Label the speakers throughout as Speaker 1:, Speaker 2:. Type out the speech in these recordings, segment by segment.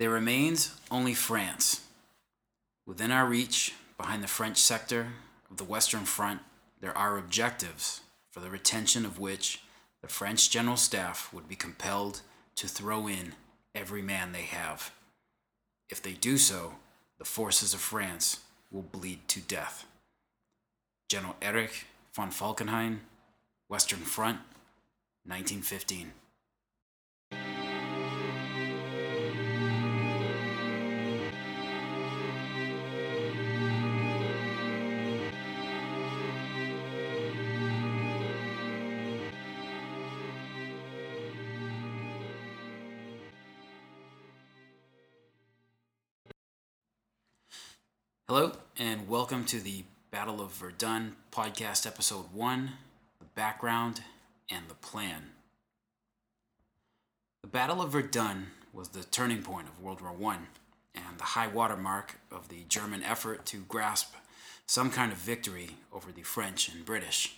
Speaker 1: There remains only France. Within our reach, behind the French sector of the Western Front, there are objectives for the retention of which the French General Staff would be compelled to throw in every man they have. If they do so, the forces of France will bleed to death. General Erich von Falkenhayn, Western Front, 1915. Hello, and welcome to the Battle of Verdun podcast, episode one the background and the plan. The Battle of Verdun was the turning point of World War I and the high water mark of the German effort to grasp some kind of victory over the French and British.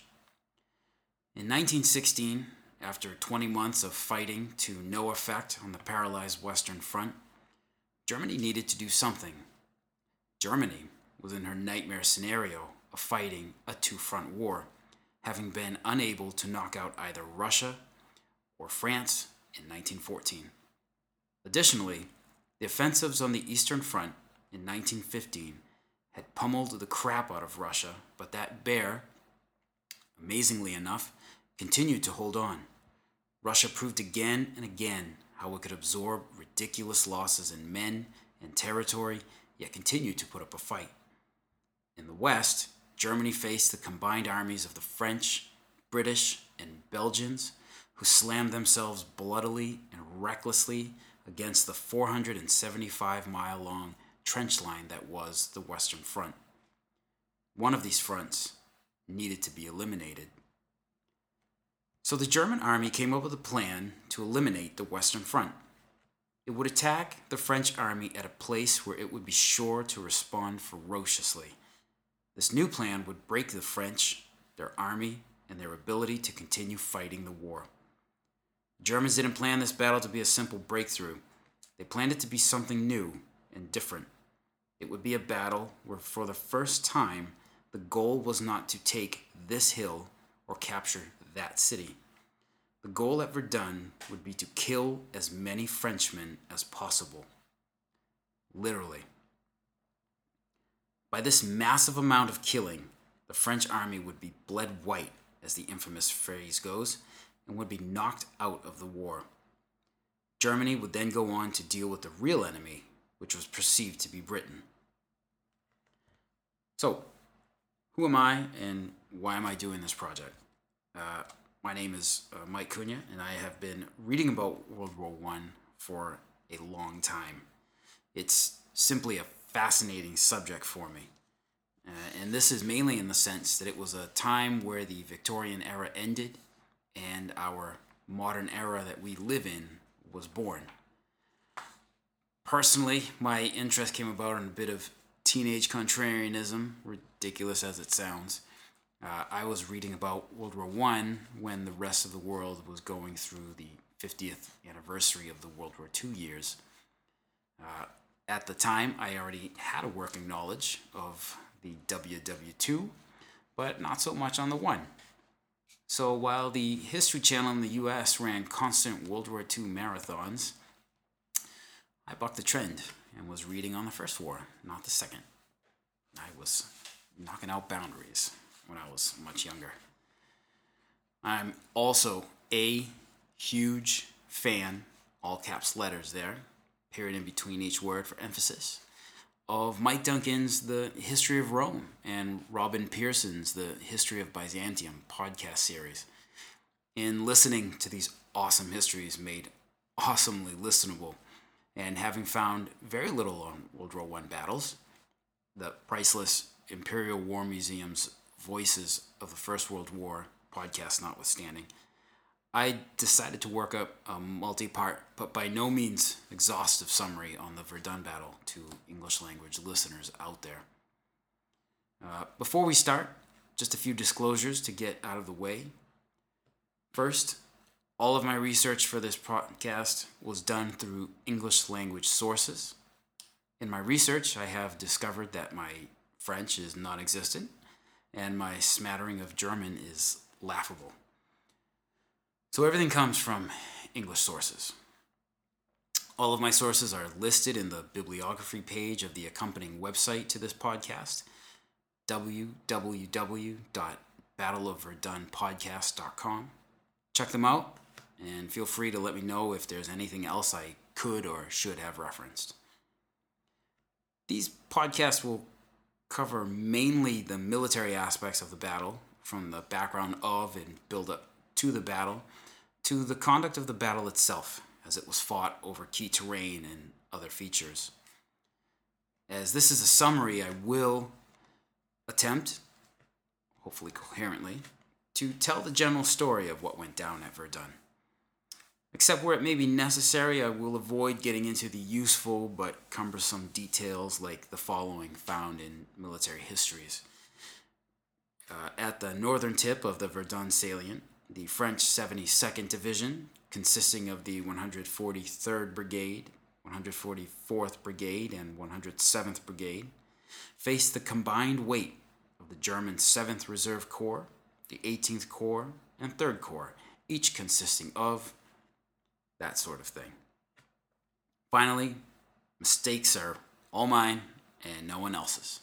Speaker 1: In 1916, after 20 months of fighting to no effect on the paralyzed Western Front, Germany needed to do something Germany was in her nightmare scenario of fighting a two front war, having been unable to knock out either Russia or France in 1914. Additionally, the offensives on the Eastern Front in 1915 had pummeled the crap out of Russia, but that bear, amazingly enough, continued to hold on. Russia proved again and again how it could absorb ridiculous losses in men and territory yet continued to put up a fight. In the West, Germany faced the combined armies of the French, British, and Belgians, who slammed themselves bloodily and recklessly against the 475 mile long trench line that was the Western Front. One of these fronts needed to be eliminated. So the German army came up with a plan to eliminate the Western Front. It would attack the French army at a place where it would be sure to respond ferociously. This new plan would break the French, their army, and their ability to continue fighting the war. The Germans didn't plan this battle to be a simple breakthrough. They planned it to be something new and different. It would be a battle where, for the first time, the goal was not to take this hill or capture that city. The goal at Verdun would be to kill as many Frenchmen as possible. Literally. By this massive amount of killing, the French army would be bled white, as the infamous phrase goes, and would be knocked out of the war. Germany would then go on to deal with the real enemy, which was perceived to be Britain. So, who am I and why am I doing this project? Uh, my name is uh, Mike Cunha, and I have been reading about World War One for a long time. It's simply a fascinating subject for me. Uh, and this is mainly in the sense that it was a time where the Victorian era ended and our modern era that we live in was born. Personally, my interest came about in a bit of teenage contrarianism, ridiculous as it sounds. Uh, I was reading about World War One when the rest of the world was going through the 50th anniversary of the World War II years. Uh, at the time, I already had a working knowledge of the WW2, but not so much on the one. So while the History Channel in the US ran constant World War II marathons, I bucked the trend and was reading on the First War, not the Second. I was knocking out boundaries when I was much younger. I'm also a huge fan, all caps letters there, period in between each word for emphasis, of Mike Duncan's The History of Rome and Robin Pierson's The History of Byzantium podcast series. In listening to these awesome histories made awesomely listenable, and having found very little on World War I battles, the priceless Imperial War Museum's Voices of the First World War podcast notwithstanding, I decided to work up a multi part, but by no means exhaustive summary on the Verdun battle to English language listeners out there. Uh, before we start, just a few disclosures to get out of the way. First, All of my research for this podcast was done through English language sources. In my research, I have discovered that my French is non existent and my smattering of German is laughable. So everything comes from English sources. All of my sources are listed in the bibliography page of the accompanying website to this podcast www.battleofverdunpodcast.com. Check them out and feel free to let me know if there's anything else I could or should have referenced. These podcasts will cover mainly the military aspects of the battle, from the background of and build up to the battle, to the conduct of the battle itself, as it was fought over key terrain and other features. As this is a summary, I will attempt, hopefully coherently, to tell the general story of what went down at Verdun. Except where it may be necessary, I will avoid getting into the useful but cumbersome details like the following found in military histories. Uh, at the northern tip of the Verdun salient, the French 72nd Division, consisting of the 143rd Brigade, 144th Brigade, and 107th Brigade, faced the combined weight of the German 7th Reserve Corps, the 18th Corps, and 3rd Corps, each consisting of that sort of thing. Finally, mistakes are all mine and no one else's.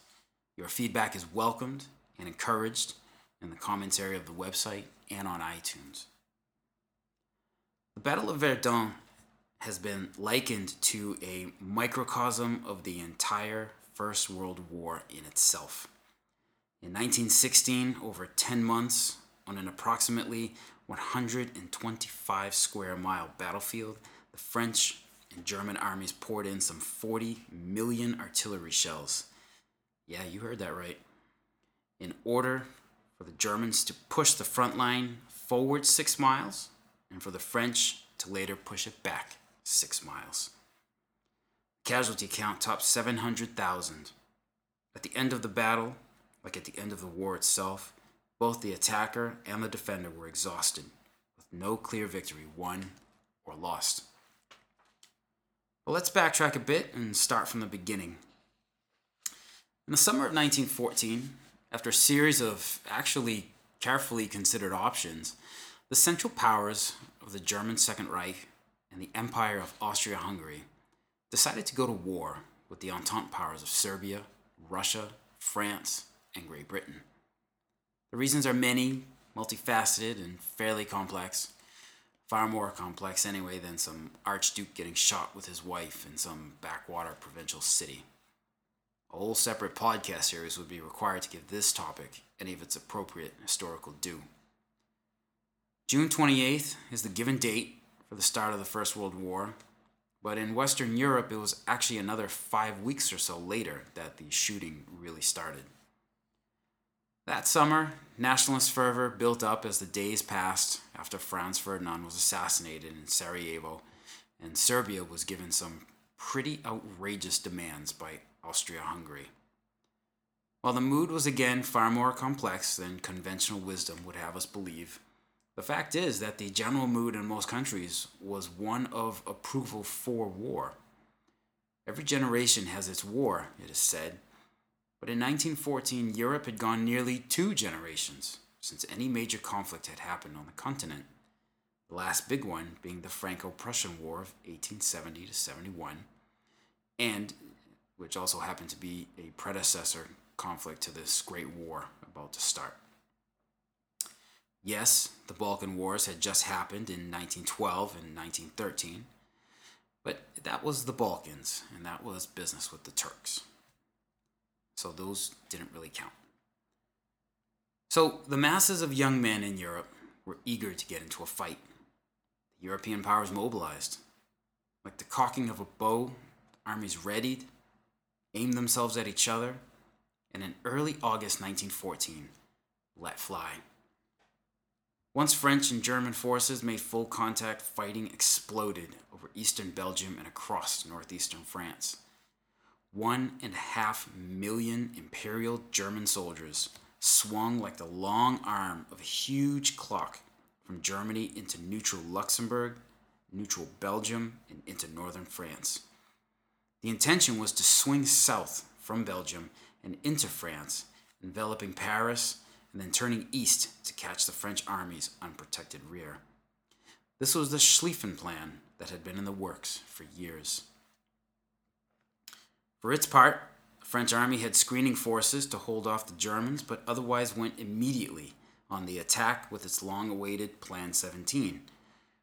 Speaker 1: Your feedback is welcomed and encouraged in the commentary of the website and on iTunes. The Battle of Verdun has been likened to a microcosm of the entire First World War in itself. In 1916, over 10 months, on an approximately 125 square mile battlefield, the French and German armies poured in some 40 million artillery shells. Yeah, you heard that right. In order for the Germans to push the front line forward six miles, and for the French to later push it back six miles. Casualty count topped 700,000. At the end of the battle, like at the end of the war itself, both the attacker and the defender were exhausted, with no clear victory won or lost. But let's backtrack a bit and start from the beginning. In the summer of 1914, after a series of actually carefully considered options, the Central Powers of the German Second Reich and the Empire of Austria Hungary decided to go to war with the Entente powers of Serbia, Russia, France, and Great Britain. The reasons are many, multifaceted, and fairly complex. Far more complex, anyway, than some archduke getting shot with his wife in some backwater provincial city. A whole separate podcast series would be required to give this topic any of its appropriate historical due. June 28th is the given date for the start of the First World War, but in Western Europe it was actually another five weeks or so later that the shooting really started. That summer, nationalist fervor built up as the days passed after Franz Ferdinand was assassinated in Sarajevo, and Serbia was given some pretty outrageous demands by Austria Hungary. While the mood was again far more complex than conventional wisdom would have us believe, the fact is that the general mood in most countries was one of approval for war. Every generation has its war, it is said, but in 1914, Europe had gone nearly two generations since any major conflict had happened on the continent. The last big one being the Franco Prussian War of 1870 to 71, and which also happened to be a predecessor conflict to this great war about to start. Yes, the Balkan Wars had just happened in 1912 and 1913, but that was the Balkans, and that was business with the Turks so those didn't really count. So the masses of young men in Europe were eager to get into a fight. The European powers mobilized. Like the cocking of a bow, armies readied, aimed themselves at each other, and in early August 1914, let fly. Once French and German forces made full contact, fighting exploded over eastern Belgium and across northeastern France one and a half million Imperial German soldiers swung like the long arm of a huge clock from Germany into neutral Luxembourg, neutral Belgium, and into northern France. The intention was to swing south from Belgium and into France, enveloping Paris and then turning east to catch the French army's unprotected rear. This was the Schlieffen Plan that had been in the works for years. For its part, the French army had screening forces to hold off the Germans, but otherwise went immediately on the attack with its long awaited Plan 17,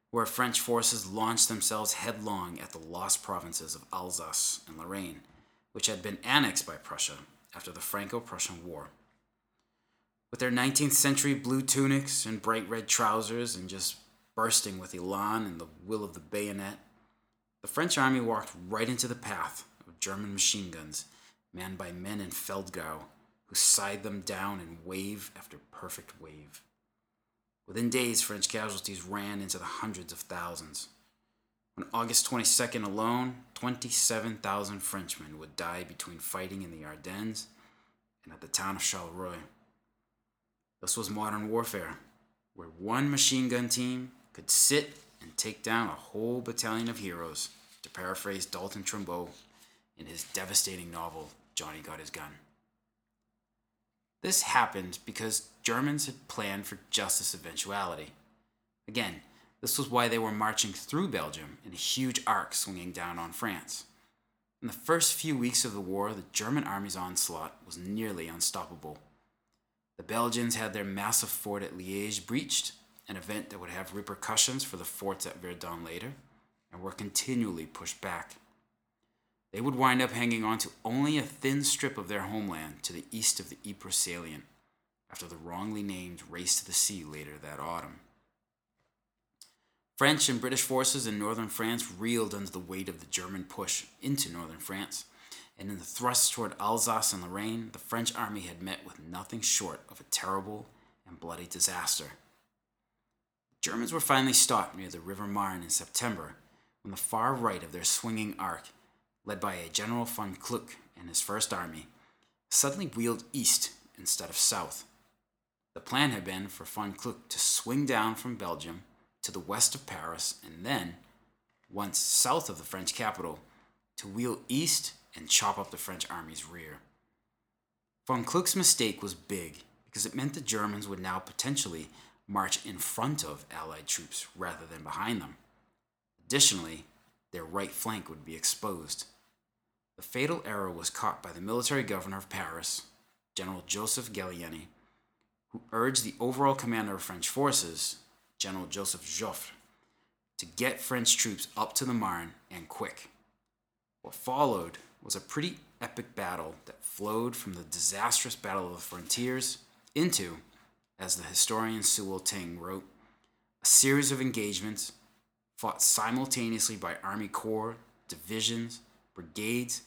Speaker 1: where French forces launched themselves headlong at the lost provinces of Alsace and Lorraine, which had been annexed by Prussia after the Franco Prussian War. With their 19th century blue tunics and bright red trousers and just bursting with elan and the will of the bayonet, the French army walked right into the path German machine guns manned by men in Feldgrau who sighed them down in wave after perfect wave. Within days, French casualties ran into the hundreds of thousands. On August 22nd alone, 27,000 Frenchmen would die between fighting in the Ardennes and at the town of Charleroi. This was modern warfare, where one machine gun team could sit and take down a whole battalion of heroes, to paraphrase Dalton Trumbo in his devastating novel, Johnny Got His Gun. This happened because Germans had planned for just this eventuality. Again, this was why they were marching through Belgium in a huge arc swinging down on France. In the first few weeks of the war, the German army's onslaught was nearly unstoppable. The Belgians had their massive fort at Liège breached, an event that would have repercussions for the forts at Verdun later, and were continually pushed back. They would wind up hanging on to only a thin strip of their homeland to the east of the Ypres salient after the wrongly named race to the sea later that autumn. French and British forces in northern France reeled under the weight of the German push into northern France, and in the thrust toward Alsace and Lorraine, the French army had met with nothing short of a terrible and bloody disaster. The Germans were finally stopped near the River Marne in September when the far right of their swinging arc, led by a General von Kluck and his First Army, suddenly wheeled east instead of south. The plan had been for von Kluck to swing down from Belgium to the west of Paris, and then, once south of the French capital, to wheel east and chop up the French army's rear. Von Kluck's mistake was big because it meant the Germans would now potentially march in front of Allied troops rather than behind them. Additionally, their right flank would be exposed. Fatal error was caught by the military governor of Paris, General Joseph Gallieni, who urged the overall commander of French forces, General Joseph Joffre, to get French troops up to the Marne and quick. What followed was a pretty epic battle that flowed from the disastrous Battle of the Frontiers into, as the historian Sewell Tyng wrote, a series of engagements fought simultaneously by Army Corps, divisions, brigades,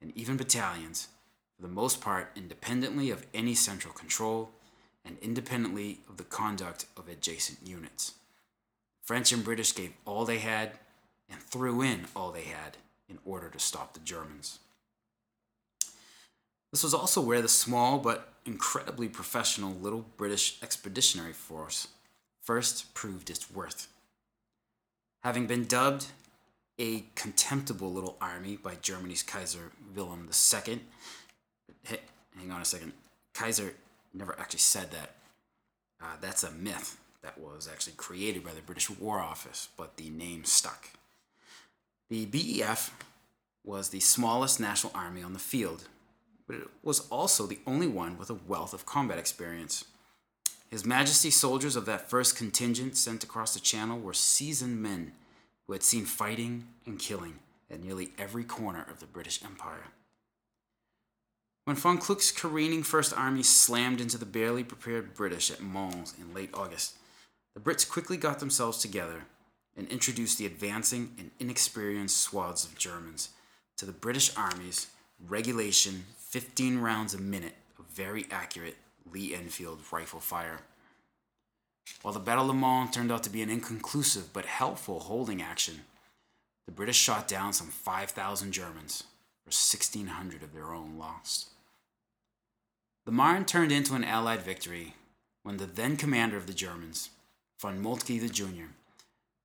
Speaker 1: and even battalions, for the most part independently of any central control and independently of the conduct of adjacent units. French and British gave all they had and threw in all they had in order to stop the Germans. This was also where the small but incredibly professional little British expeditionary force first proved its worth. Having been dubbed a contemptible little army by Germany's Kaiser Wilhelm II, hey, hang on a second, Kaiser never actually said that. Uh, that's a myth that was actually created by the British War Office, but the name stuck. The BEF was the smallest national army on the field, but it was also the only one with a wealth of combat experience. His Majesty's soldiers of that first contingent sent across the Channel were seasoned men who had seen fighting and killing at nearly every corner of the British Empire. When von Kluck's careening First Army slammed into the barely prepared British at Mons in late August, the Brits quickly got themselves together and introduced the advancing and inexperienced swaths of Germans to the British Army's regulation 15 rounds a minute of very accurate Lee Enfield rifle fire. While the Battle of Mons turned out to be an inconclusive but helpful holding action, the British shot down some 5,000 Germans, or 1,600 of their own lost. The Marne turned into an Allied victory when the then commander of the Germans, von Moltke the Jr.,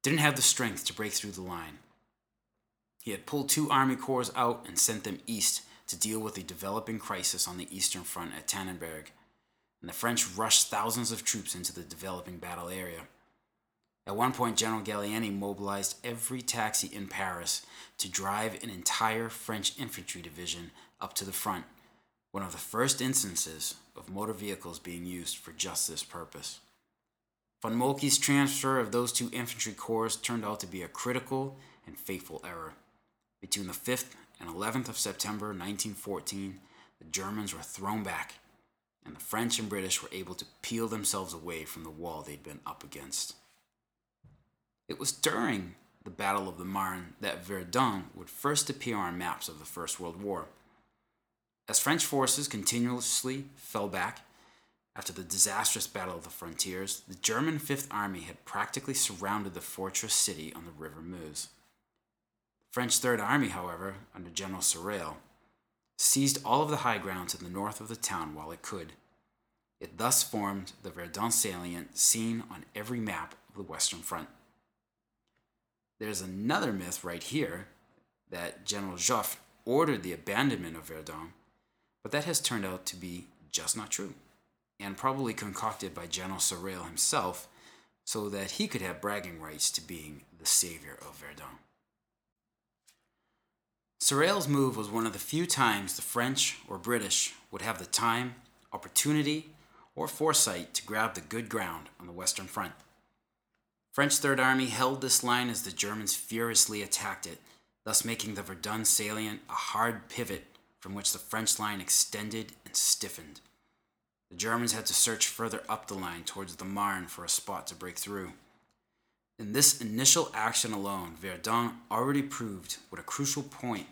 Speaker 1: didn't have the strength to break through the line. He had pulled two army corps out and sent them east to deal with the developing crisis on the Eastern Front at Tannenberg, and the French rushed thousands of troops into the developing battle area. At one point, General Gallieni mobilized every taxi in Paris to drive an entire French infantry division up to the front, one of the first instances of motor vehicles being used for just this purpose. Von Moltke's transfer of those two infantry corps turned out to be a critical and fateful error. Between the 5th and 11th of September 1914, the Germans were thrown back, and the French and British were able to peel themselves away from the wall they'd been up against. It was during the Battle of the Marne that Verdun would first appear on maps of the First World War. As French forces continuously fell back after the disastrous Battle of the Frontiers, the German Fifth Army had practically surrounded the fortress city on the River Meuse. French Third Army, however, under General Sarrail, seized all of the high ground to the north of the town while it could. It thus formed the Verdun salient seen on every map of the Western Front. There's another myth right here that General Joffre ordered the abandonment of Verdun, but that has turned out to be just not true, and probably concocted by General Sarrail himself so that he could have bragging rights to being the savior of Verdun. Sarrail's move was one of the few times the French or British would have the time, opportunity, or foresight to grab the good ground on the Western Front. French Third Army held this line as the Germans furiously attacked it, thus making the Verdun salient a hard pivot from which the French line extended and stiffened. The Germans had to search further up the line towards the Marne for a spot to break through. In this initial action alone, Verdun already proved what a crucial point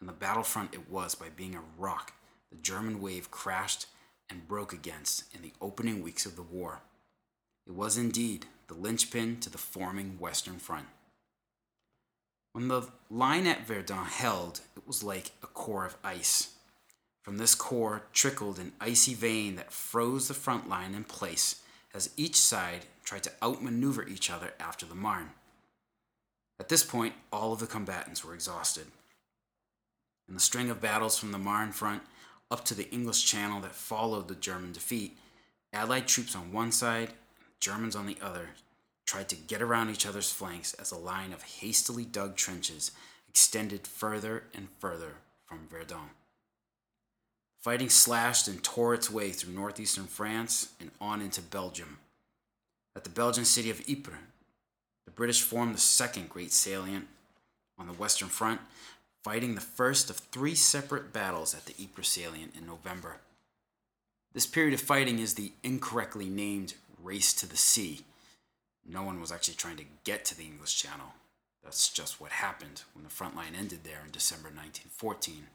Speaker 1: in the battlefront it was by being a rock the German wave crashed and broke against in the opening weeks of the war. It was indeed the linchpin to the forming Western Front. When the line at Verdun held, it was like a core of ice. From this core trickled an icy vein that froze the front line in place as each side tried to outmaneuver each other after the Marne. At this point, all of the combatants were exhausted. In the string of battles from the Marne front up to the English Channel that followed the German defeat, Allied troops on one side, Germans on the other, tried to get around each other's flanks as a line of hastily dug trenches extended further and further from Verdun. Fighting slashed and tore its way through northeastern France and on into Belgium, at the Belgian city of Ypres, the British formed the second great salient on the Western Front, fighting the first of three separate battles at the Ypres salient in November. This period of fighting is the incorrectly named Race to the Sea. No one was actually trying to get to the English Channel. That's just what happened when the front line ended there in December 1914,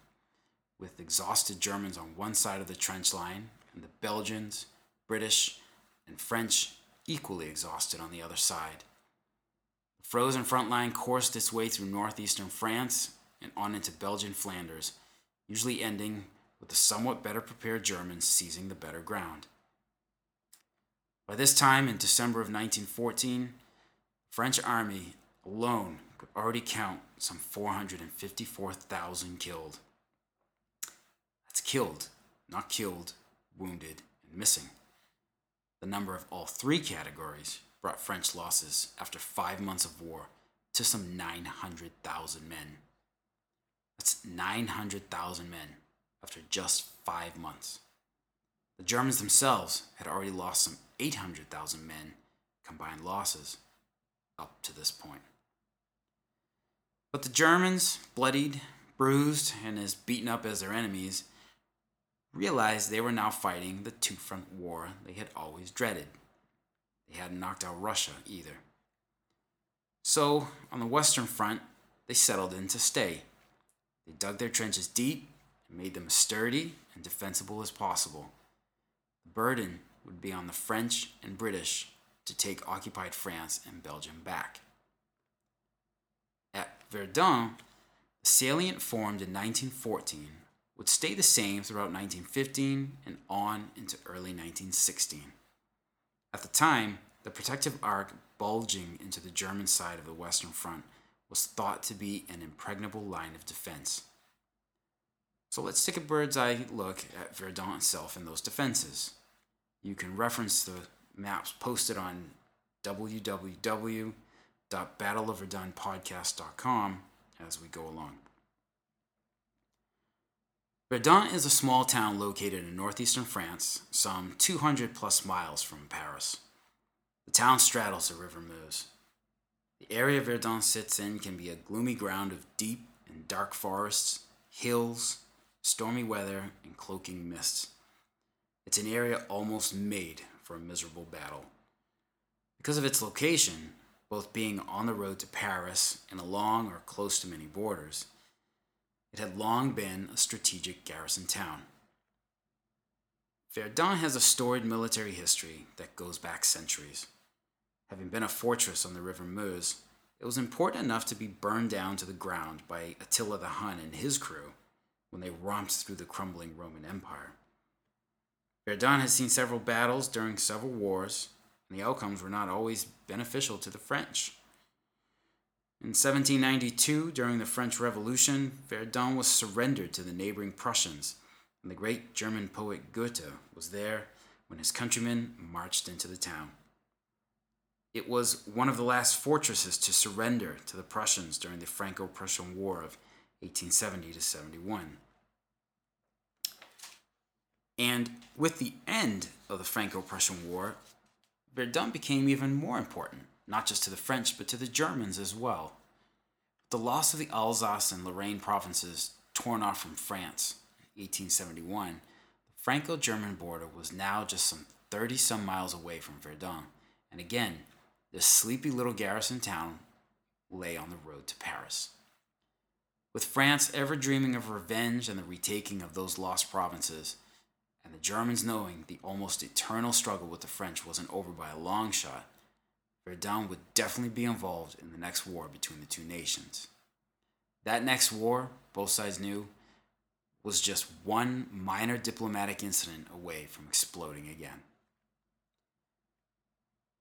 Speaker 1: with exhausted Germans on one side of the trench line and the Belgians, British, and French equally exhausted on the other side. The frozen front line coursed its way through northeastern France and on into Belgian Flanders, usually ending with the somewhat better prepared Germans seizing the better ground. By this time, in December of 1914, the French army alone could already count some 454,000 killed. That's killed, not killed, wounded, and missing. The number of all three categories brought French losses after five months of war to some 900,000 men. That's 900,000 men after just five months. The Germans themselves had already lost some 800,000 men combined losses up to this point. But the Germans, bloodied, bruised, and as beaten up as their enemies, realized they were now fighting the two front war they had always dreaded. They hadn't knocked out Russia either. So, on the Western Front, they settled in to stay. They dug their trenches deep and made them as sturdy and defensible as possible. The burden would be on the French and British to take occupied France and Belgium back. At Verdun, the salient formed in 1914 would stay the same throughout 1915 and on into early 1916. At the time, The protective arc bulging into the German side of the Western Front was thought to be an impregnable line of defense. So let's take a bird's eye look at Verdun itself and those defenses. You can reference the maps posted on www.battleofverdunpodcast.com as we go along. Verdun is a small town located in northeastern France, some 200 plus miles from Paris. The town straddles the River Meuse. The area Verdun sits in can be a gloomy ground of deep and dark forests, hills, stormy weather, and cloaking mists. It's an area almost made for a miserable battle. Because of its location, both being on the road to Paris and along or close to many borders, it had long been a strategic garrison town. Verdun has a storied military history that goes back centuries. Having been a fortress on the River Meuse, it was important enough to be burned down to the ground by Attila the Hun and his crew when they romped through the crumbling Roman Empire. Verdun has seen several battles during several wars, and the outcomes were not always beneficial to the French. In 1792, during the French Revolution, Verdun was surrendered to the neighboring Prussians, and the great German poet Goethe was there when his countrymen marched into the town. It was one of the last fortresses to surrender to the Prussians during the Franco Prussian War of 1870 to 71. And with the end of the Franco Prussian War, Verdun became even more important not just to the French, but to the Germans as well. The loss of the Alsace and Lorraine provinces torn off from France in 1871, the Franco German border was now just some 30 some miles away from Verdun. And again, this sleepy little garrison town lay on the road to Paris. With France ever dreaming of revenge and the retaking of those lost provinces, and the Germans knowing the almost eternal struggle with the French wasn't over by a long shot, Verdun would definitely be involved in the next war between the two nations. That next war, both sides knew, was just one minor diplomatic incident away from exploding again.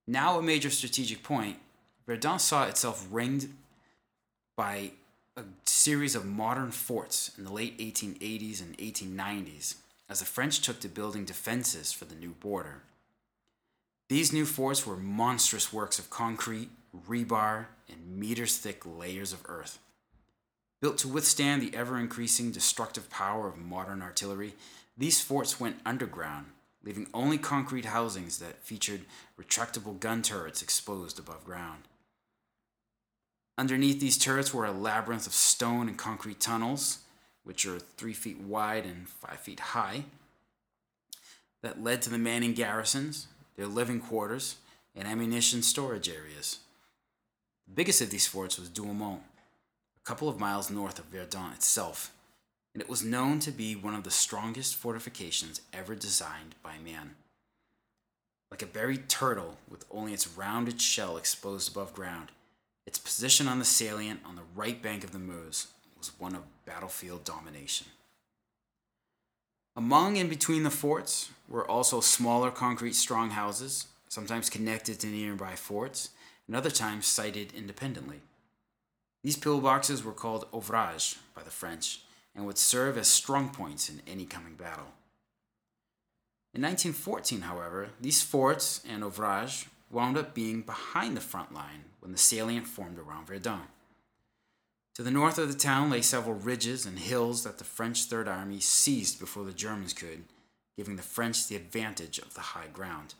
Speaker 1: Now, a major strategic point, Verdun saw itself ringed by a series of modern forts in the late 1880s and 1890s as the French took to building defenses for the new border. These new forts were monstrous works of concrete, rebar, and meters thick layers of earth. Built to withstand the ever increasing destructive power of modern artillery, these forts went underground, leaving only concrete housings that featured retractable gun turrets exposed above ground. Underneath these turrets were a labyrinth of stone and concrete tunnels, which are three feet wide and five feet high, that led to the manning garrisons, their living quarters, and ammunition storage areas. The biggest of these forts was Douaumont, a couple of miles north of Verdun itself, and it was known to be one of the strongest fortifications ever designed by man. Like a buried turtle with only its rounded shell exposed above ground, its position on the salient on the right bank of the Meuse was one of battlefield domination. Among and between the forts were also smaller concrete stronghouses, sometimes connected to nearby forts, and other times sited independently. These pillboxes were called ouvrages by the French and would serve as strong points in any coming battle. In 1914, however, these forts and ouvrages wound up being behind the front line when the salient formed around Verdun. To the north of the town lay several ridges and hills that the French Third Army seized before the Germans could, giving the French the advantage of the high ground.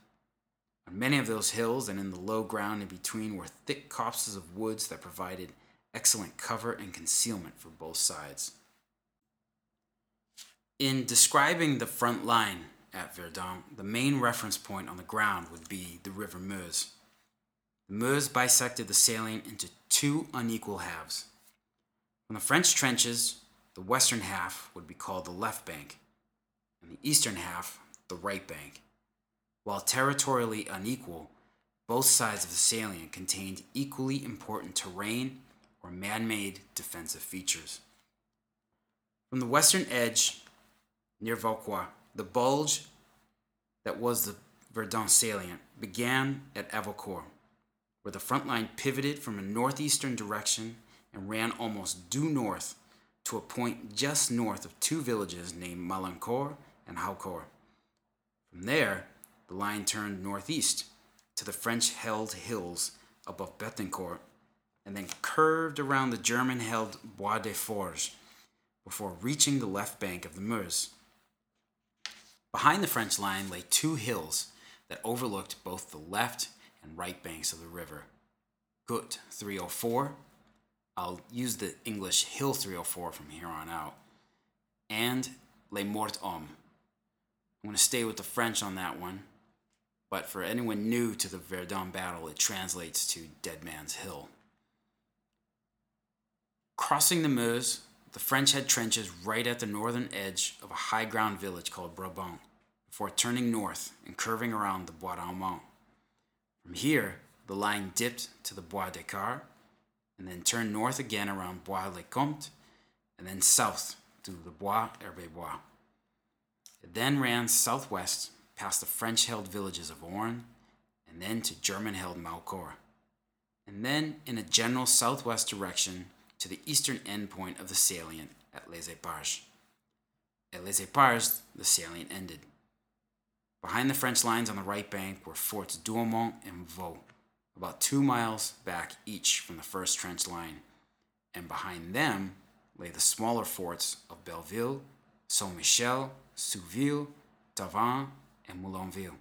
Speaker 1: On many of those hills and in the low ground in between were thick copses of woods that provided excellent cover and concealment for both sides. In describing the front line at Verdun, the main reference point on the ground would be the River Meuse. The Meuse bisected the salient into two unequal halves. From the French trenches, the western half would be called the left bank, the eastern half the right bank. While territorially unequal, both sides of the salient contained equally important terrain or man made defensive features. From the western edge, near Vauquois, the bulge that was the Verdun salient began at Avocourt, where the front line pivoted from a northeastern direction and ran almost due north to a point just north of two villages named Malancourt and Haucourt. From there, the line turned northeast to the French held hills above Bethencourt and then curved around the German held Bois des Forges before reaching the left bank of the Meuse. Behind the French line lay two hills that overlooked both the left and right banks of the river. Côte 304, I'll use the English Hill 304 from here on out, and Les Morts Hommes. I'm going to stay with the French on that one, but for anyone new to the Verdun battle, it translates to Dead Man's Hill. Crossing the Meuse, the French had trenches right at the northern edge of a high ground village called Brabant before turning north and curving around the Bois d'Haumont. From here, the line dipped to the Bois des Caures and then turned north again around Bois les Comtes and then south to the Bois Herbebois. Then ran southwest past the French held villages of Orne and then to German held Maucourt, and then in a general southwest direction to the eastern end point of the salient at Les Eparges. At Les Eparges, the salient ended. Behind the French lines on the right bank were forts Douaumont and Vaux, about two miles back each from the first trench line, and behind them lay the smaller forts of Belleville, Saint Michel, Souville, Tavannes, and Moulainville.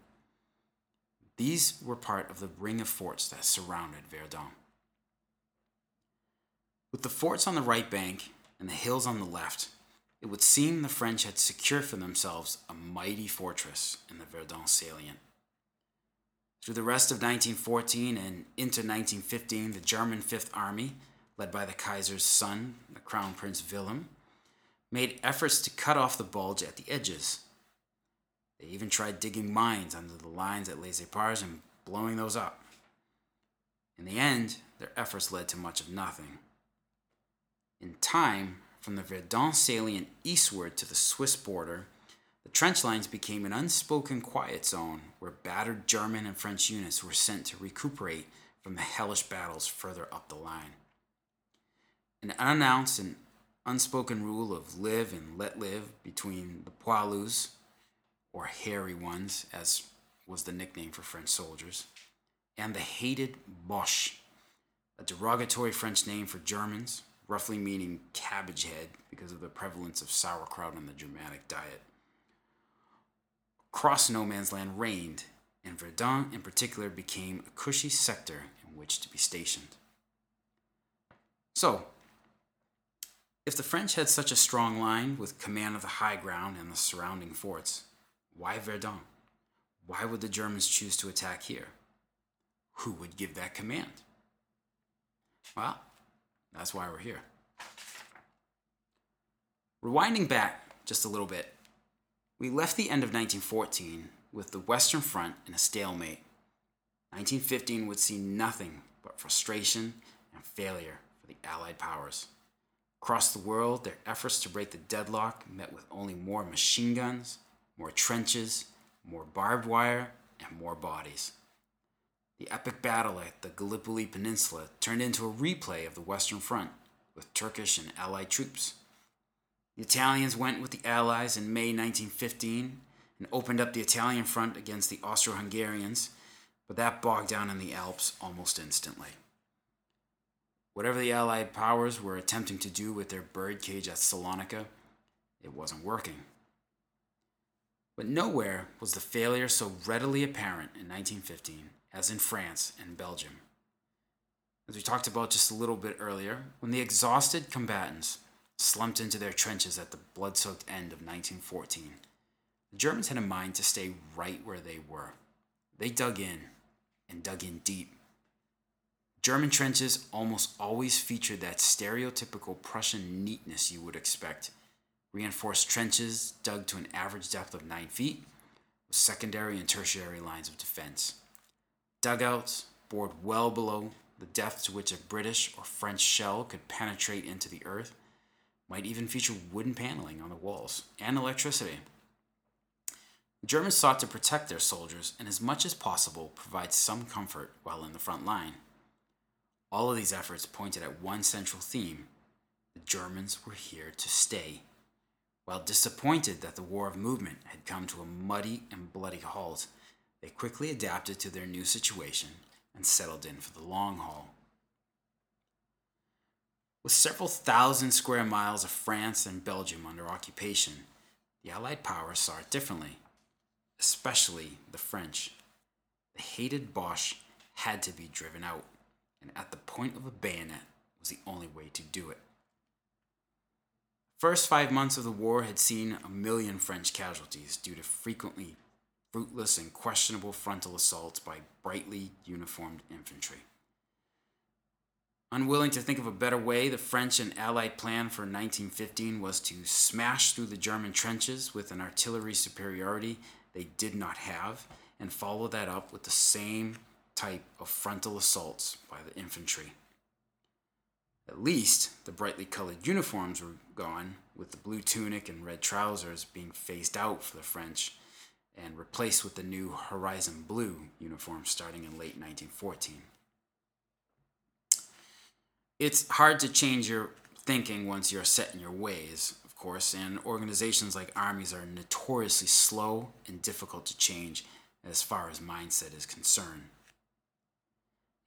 Speaker 1: These were part of the ring of forts that surrounded Verdun. With the forts on the right bank and the hills on the left, it would seem the French had secured for themselves a mighty fortress in the Verdun salient. Through the rest of 1914 and into 1915, the German Fifth Army, led by the Kaiser's son, the Crown Prince Wilhelm, made efforts to cut off the bulge at the edges. They even tried digging mines under the lines at Les Eparges and blowing those up. In the end, their efforts led to much of nothing. In time, from the Verdun salient eastward to the Swiss border, the trench lines became an unspoken quiet zone where battered German and French units were sent to recuperate from the hellish battles further up the line. An unannounced and unspoken rule of live and let live between the poilus, or hairy ones, as was the nickname for French soldiers, and the hated Boche, a derogatory French name for Germans roughly meaning cabbage head because of the prevalence of sauerkraut in the Germanic diet. Across no man's land reigned, and Verdun in particular became a cushy sector in which to be stationed. So, if the French had such a strong line with command of the high ground and the surrounding forts, why Verdun? Why would the Germans choose to attack here? Who would give that command? Well, that's why we're here. Rewinding back just a little bit, we left the end of 1914 with the Western Front in a stalemate. 1915 would see nothing but frustration and failure for the Allied powers. Across the world, their efforts to break the deadlock met with only more machine guns, more trenches, more barbed wire, and more bodies. The epic battle at the Gallipoli Peninsula turned into a replay of the Western Front with Turkish and Allied troops. The Italians went with the Allies in May 1915 and opened up the Italian front against the Austro Hungarians, but that bogged down in the Alps almost instantly. Whatever the Allied powers were attempting to do with their birdcage at Salonika, it wasn't working. But nowhere was the failure so readily apparent in 1915 as in France and Belgium. As we talked about just a little bit earlier, when the exhausted combatants slumped into their trenches at the blood soaked end of 1914, the Germans had a mind to stay right where they were. They dug in, and dug in deep. German trenches almost always featured that stereotypical Prussian neatness you would expect. Reinforced trenches dug to an average depth of 9 feet, with secondary and tertiary lines of defense. Dugouts, bored well below the depth to which a British or French shell could penetrate into the earth, might even feature wooden paneling on the walls and electricity. The Germans sought to protect their soldiers and, as much as possible, provide some comfort while in the front line. All of these efforts pointed at one central theme the Germans were here to stay. While disappointed that the War of Movement had come to a muddy and bloody halt, they quickly adapted to their new situation and settled in for the long haul. With several thousand square miles of France and Belgium under occupation, the Allied powers saw it differently, especially the French. The hated Boche had to be driven out, and at the point of a bayonet was the only way to do it. First five months of the war had seen a million French casualties due to frequently fruitless and questionable frontal assaults by brightly uniformed infantry. Unwilling to think of a better way, the French and Allied plan for 1915 was to smash through the German trenches with an artillery superiority they did not have and follow that up with the same type of frontal assaults by the infantry. At least the brightly colored uniforms were gone, with the blue tunic and red trousers being phased out for the French and replaced with the new horizon blue uniform starting in late 1914. It's hard to change your thinking once you're set in your ways, of course, and organizations like armies are notoriously slow and difficult to change as far as mindset is concerned.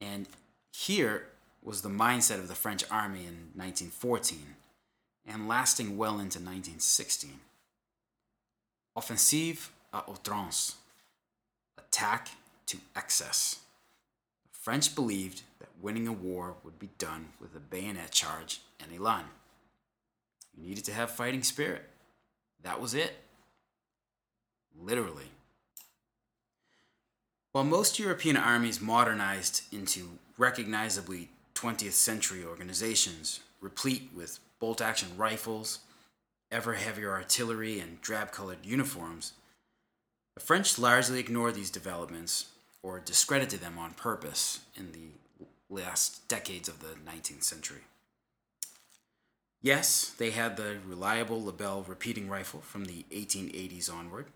Speaker 1: And here was the mindset of the French army in 1914 and lasting well into 1916. Offensive à outrance, attack to excess. The French believed that winning a war would be done with a bayonet charge and elan. You needed to have fighting spirit. That was it. Literally. While most European armies modernized into recognizably 20th century organizations, replete with bolt action rifles, ever heavier artillery, and drab colored uniforms, the French largely ignored these developments or discredited them on purpose in the last decades of the 19th century. Yes, they had the reliable Lebel repeating rifle from the 1880s onward,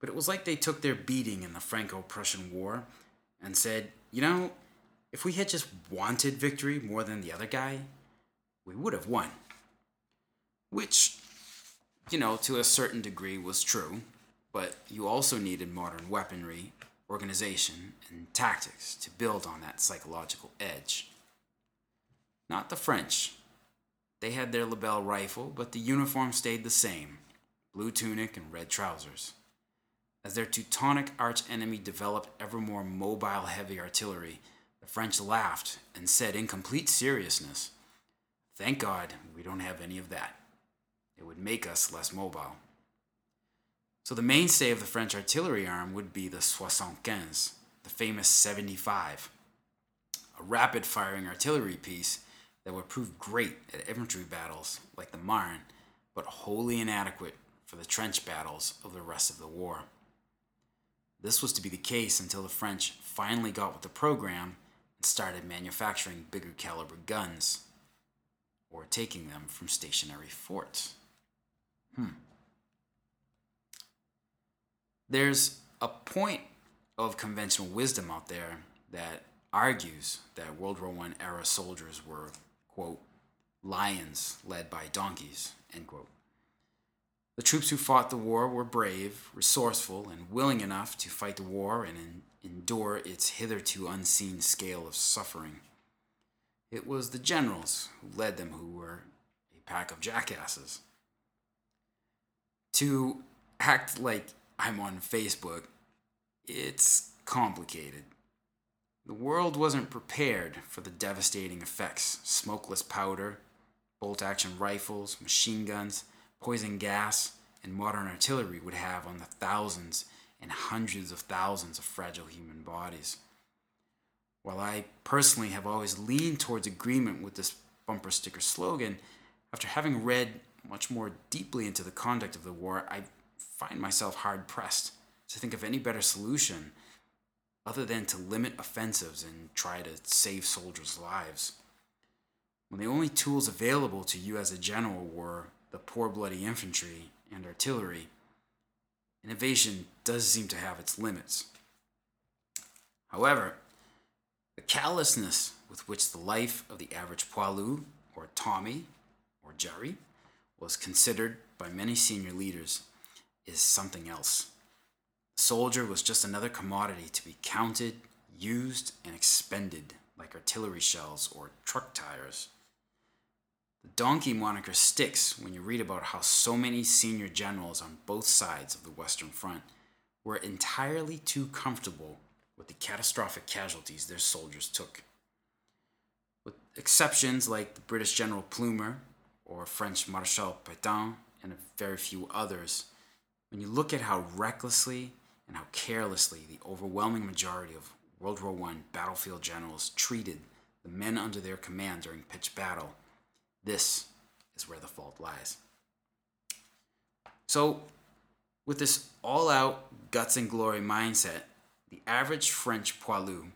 Speaker 1: but it was like they took their beating in the Franco Prussian War and said, you know, if we had just wanted victory more than the other guy, we would have won. Which, you know, to a certain degree was true, but you also needed modern weaponry, organization, and tactics to build on that psychological edge. Not the French. They had their Lebel rifle, but the uniform stayed the same blue tunic and red trousers. As their Teutonic archenemy developed ever more mobile heavy artillery, the French laughed and said in complete seriousness, Thank God we don't have any of that. It would make us less mobile. So the mainstay of the French artillery arm would be the 75, the famous 75, a rapid firing artillery piece that would prove great at infantry battles like the Marne, but wholly inadequate for the trench battles of the rest of the war. This was to be the case until the French finally got with the program and started manufacturing bigger caliber guns or taking them from stationary forts. Hmm. There's a point of conventional wisdom out there that argues that World War I era soldiers were, quote, lions led by donkeys, end quote. The troops who fought the war were brave, resourceful, and willing enough to fight the war and en- endure its hitherto unseen scale of suffering. It was the generals who led them who were a pack of jackasses. To act like I'm on Facebook, it's complicated. The world wasn't prepared for the devastating effects smokeless powder, bolt action rifles, machine guns, poison gas, and modern artillery would have on the thousands and hundreds of thousands of fragile human bodies. While I personally have always leaned towards agreement with this bumper sticker slogan, after having read much more deeply into the conduct of the war, I find myself hard pressed to think of any better solution other than to limit offensives and try to save soldiers' lives. When the only tools available to you as a general were the poor bloody infantry and artillery, innovation does seem to have its limits. However, the callousness with which the life of the average poilu, or Tommy, or Jerry, was considered by many senior leaders is something else. The soldier was just another commodity to be counted, used, and expended like artillery shells or truck tires. Donkey moniker sticks when you read about how so many senior generals on both sides of the Western Front were entirely too comfortable with the catastrophic casualties their soldiers took. With exceptions like the British General Plumer or French Marshal Pétain and a very few others, when you look at how recklessly and how carelessly the overwhelming majority of World War I battlefield generals treated the men under their command during pitched battle, this is where the fault lies. So, with this all out guts and glory mindset, the average French poilu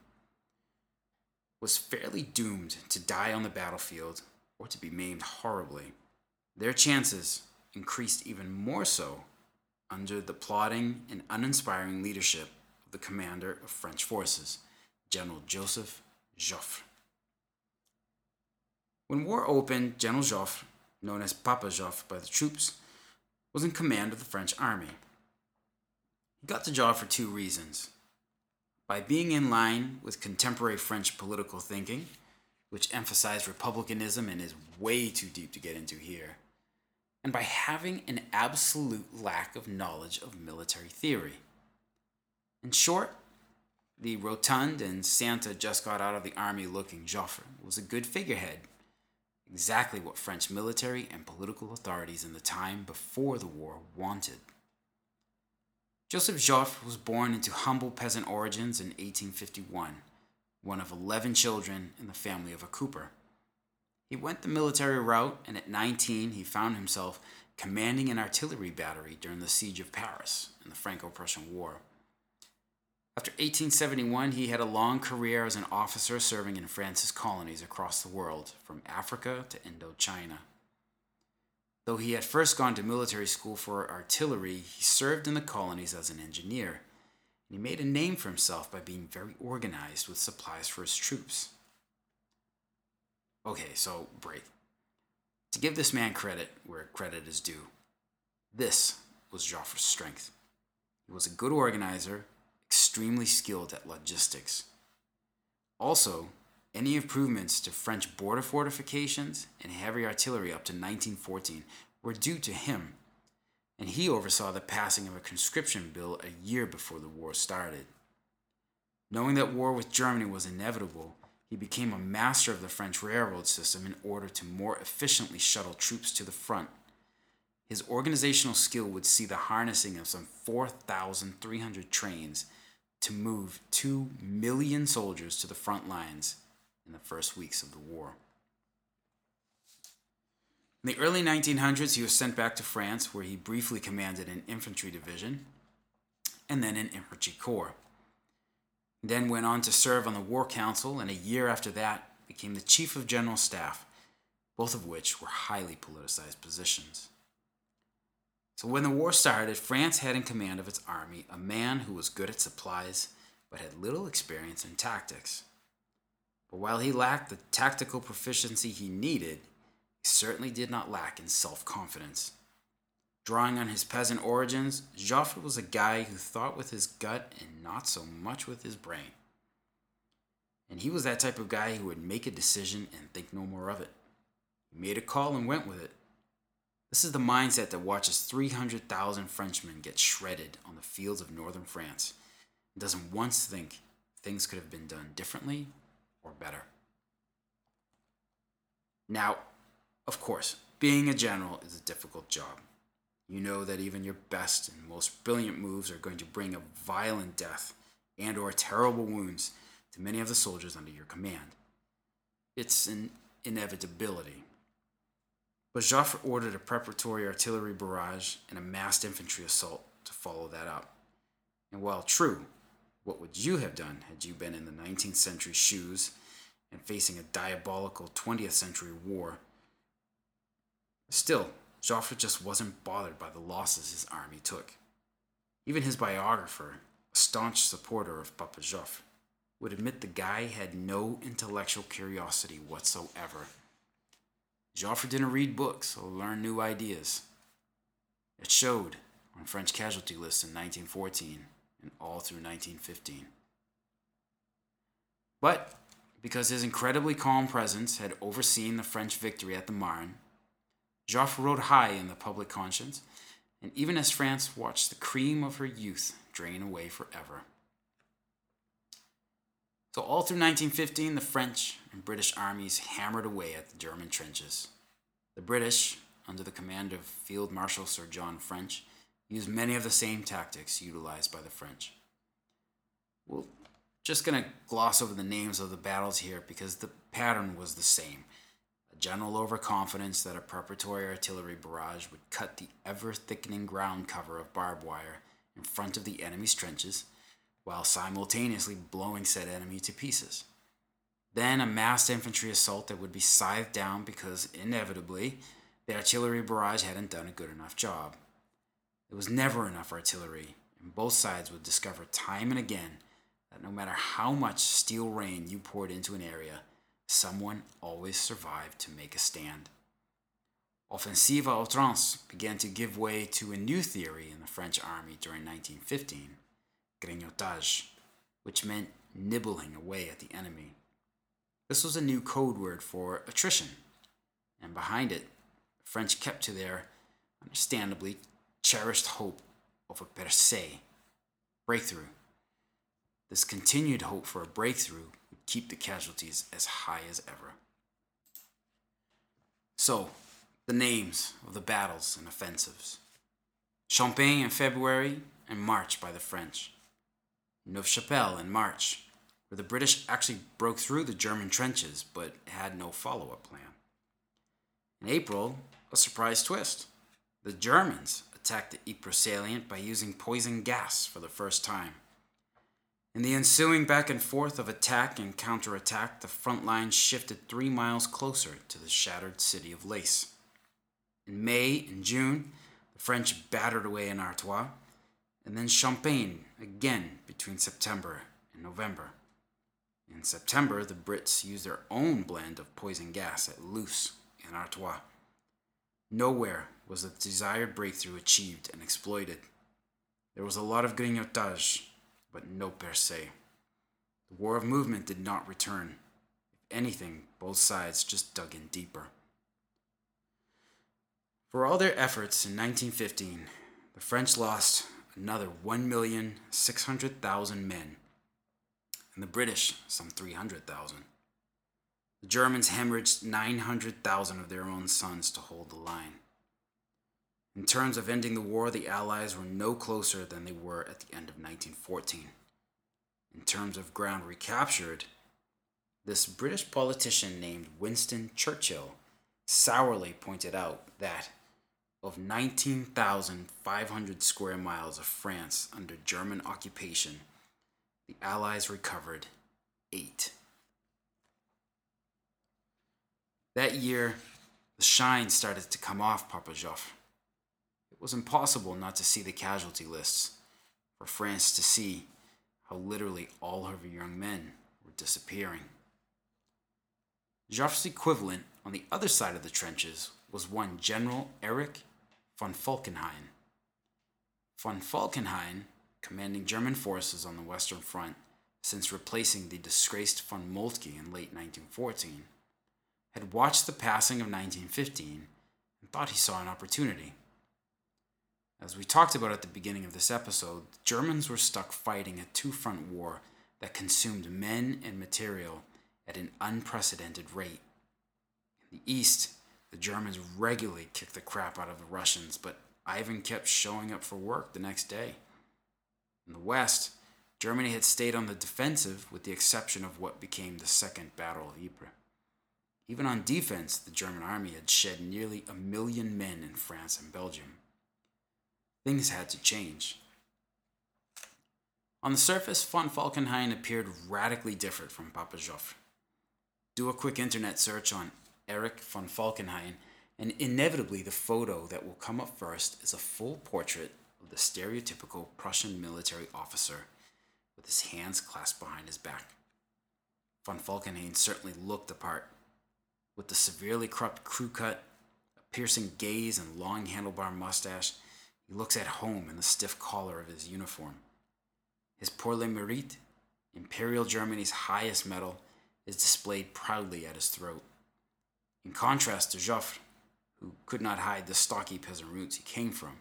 Speaker 1: was fairly doomed to die on the battlefield or to be maimed horribly. Their chances increased even more so under the plodding and uninspiring leadership of the commander of French forces, General Joseph Joffre. When war opened, General Joffre, known as Papa Joffre by the troops, was in command of the French army. He got the job for two reasons. By being in line with contemporary French political thinking, which emphasized republicanism and is way too deep to get into here, and by having an absolute lack of knowledge of military theory. In short, the rotund and Santa just got out of the army looking Joffre was a good figurehead, exactly what French military and political authorities in the time before the war wanted. Joseph Joffre was born into humble peasant origins in 1851, one of 11 children in the family of a cooper. He went the military route, and at 19, he found himself commanding an artillery battery during the siege of Paris in the Franco Prussian War. After 1871, he had a long career as an officer serving in France's colonies across the world, from Africa to Indochina. Though he had first gone to military school for artillery, he served in the colonies as an engineer, and he made a name for himself by being very organized with supplies for his troops. Okay, so break. To give this man credit where credit is due, this was Joffre's strength. He was a good organizer, extremely skilled at logistics. Also, any improvements to French border fortifications and heavy artillery up to 1914 were due to him, and he oversaw the passing of a conscription bill a year before the war started. Knowing that war with Germany was inevitable, he became a master of the French railroad system in order to more efficiently shuttle troops to the front. His organizational skill would see the harnessing of some 4,300 trains to move 2 million soldiers to the front lines in the first weeks of the war. In the early 1900s, he was sent back to France, where he briefly commanded an infantry division and then an infantry corps then went on to serve on the War Council, and a year after that became the Chief of General Staff, both of which were highly politicized positions. So when the war started, France had in command of its army a man who was good at supplies but had little experience in tactics. But while he lacked the tactical proficiency he needed, he certainly did not lack in self confidence. Drawing on his peasant origins, Joffre was a guy who thought with his gut and not so much with his brain. And he was that type of guy who would make a decision and think no more of it. He made a call and went with it. This is the mindset that watches 300,000 Frenchmen get shredded on the fields of northern France and doesn't once think things could have been done differently or better. Now, of course, being a general is a difficult job. You know that even your best and most brilliant moves are going to bring a violent death and or terrible wounds to many of the soldiers under your command. It's an inevitability. But Joffre ordered a preparatory artillery barrage and a massed infantry assault to follow that up. And while true, what would you have done had you been in the 19th century shoes and facing a diabolical 20th century war? Still, Joffre just wasn't bothered by the losses his army took. Even his biographer, a staunch supporter of Papa Joffre, would admit the guy had no intellectual curiosity whatsoever. Joffre didn't read books or learn new ideas. It showed on French casualty lists in 1914 and all through 1915. But because his incredibly calm presence had overseen the French victory at the Marne, Joffre rode high in the public conscience, and even as France watched the cream of her youth drain away forever. So, all through 1915, the French and British armies hammered away at the German trenches. The British, under the command of Field Marshal Sir John French, used many of the same tactics utilized by the French. We're just going to gloss over the names of the battles here because the pattern was the same. A general overconfidence that a preparatory artillery barrage would cut the ever thickening ground cover of barbed wire in front of the enemy's trenches while simultaneously blowing said enemy to pieces. Then a massed infantry assault that would be scythed down because, inevitably, the artillery barrage hadn't done a good enough job. There was never enough artillery, and both sides would discover time and again that no matter how much steel rain you poured into an area, someone always survived to make a stand. Offensive outrance began to give way to a new theory in the French army during 1915 grignotage, which meant nibbling away at the enemy. This was a new code word for attrition, and behind it, the French kept to their, understandably, cherished hope of a percée, breakthrough. This continued hope for a breakthrough would keep the casualties as high as ever. So, the names of the battles and offensives Champagne in February and March by the French. Neuve-Chapelle in March, where the British actually broke through the German trenches but had no follow up plan. In April, a surprise twist. The Germans attacked the Ypres salient by using poison gas for the first time. In the ensuing back and forth of attack and counterattack, the front line shifted three miles closer to the shattered city of Lace. In May and June, the French battered away in Artois, and then Champagne again between September and November. In September, the Brits used their own blend of poison gas at Loos and Artois. Nowhere was the desired breakthrough achieved and exploited. There was a lot of grignotage, but no percée. The war of movement did not return. If anything, both sides just dug in deeper. For all their efforts in 1915, the French lost another 1,600,000 men, and the British some 300,000. The Germans hemorrhaged 900,000 of their own sons to hold the line. In terms of ending the war, the Allies were no closer than they were at the end of 1914. In terms of ground recaptured, this British politician named Winston Churchill sourly pointed out that of 19,500 square miles of France under German occupation, the Allies recovered eight. That year, the shine started to come off Papa Joffre. It was impossible not to see the casualty lists, for France to see how literally all her young men were disappearing. Joffre's equivalent on the other side of the trenches was one General Erich von Falkenhayn. Von Falkenhayn, commanding German forces on the Western Front since replacing the disgraced von Moltke in late 1914, had watched the passing of 1915 and thought he saw an opportunity. As we talked about at the beginning of this episode, the Germans were stuck fighting a two front war that consumed men and material at an unprecedented rate. In the East, the Germans regularly kicked the crap out of the Russians, but Ivan kept showing up for work the next day. In the West, Germany had stayed on the defensive with the exception of what became the Second Battle of Ypres. Even on defense, the German army had shed nearly a million men in France and Belgium. Things had to change. On the surface, von Falkenhayn appeared radically different from Papa Joffre. Do a quick internet search on Erich von Falkenhayn, and inevitably the photo that will come up first is a full portrait of of the stereotypical Prussian military officer with his hands clasped behind his back. Von Falkenhayn certainly looked the part, with the severely cropped crew cut, a piercing gaze, and long handlebar mustache. He looks at home in the stiff collar of his uniform. His Pour le Mérite, Imperial Germany's highest medal, is displayed proudly at his throat. In contrast to Joffre, who could not hide the stocky peasant roots he came from.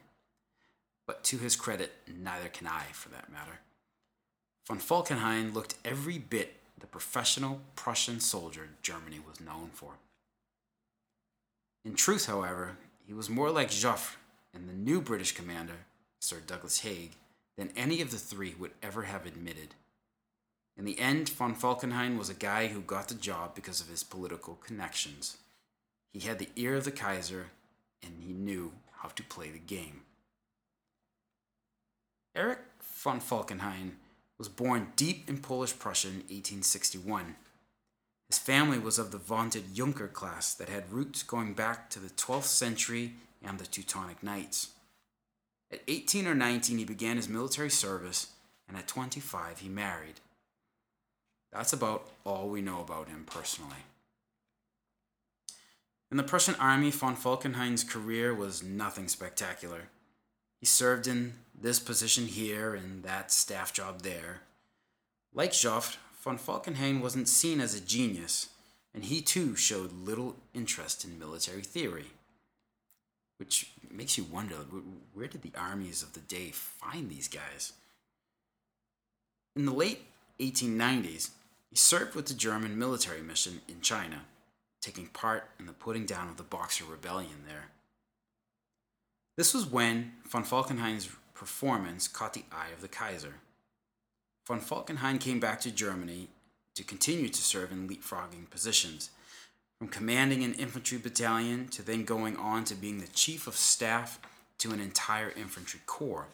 Speaker 1: But to his credit, neither can I, for that matter. Von Falkenhayn looked every bit the professional Prussian soldier Germany was known for. In truth, however, he was more like Joffre and the new British commander, Sir Douglas Haig, than any of the three would ever have admitted. In the end, von Falkenhayn was a guy who got the job because of his political connections. He had the ear of the Kaiser, and he knew how to play the game. Erich von Falkenhayn was born deep in Polish Prussia in 1861. His family was of the vaunted Junker class that had roots going back to the 12th century and the Teutonic Knights. At 18 or 19, he began his military service, and at 25, he married. That's about all we know about him personally. In the Prussian army, von Falkenhayn's career was nothing spectacular. He served in this position here and that staff job there. Like Joffre, von Falkenhayn wasn't seen as a genius, and he too showed little interest in military theory. Which makes you wonder where did the armies of the day find these guys? In the late 1890s, he served with the German military mission in China, taking part in the putting down of the Boxer Rebellion there. This was when von Falkenhayn's performance caught the eye of the Kaiser. Von Falkenhayn came back to Germany to continue to serve in leapfrogging positions, from commanding an infantry battalion to then going on to being the chief of staff to an entire infantry corps.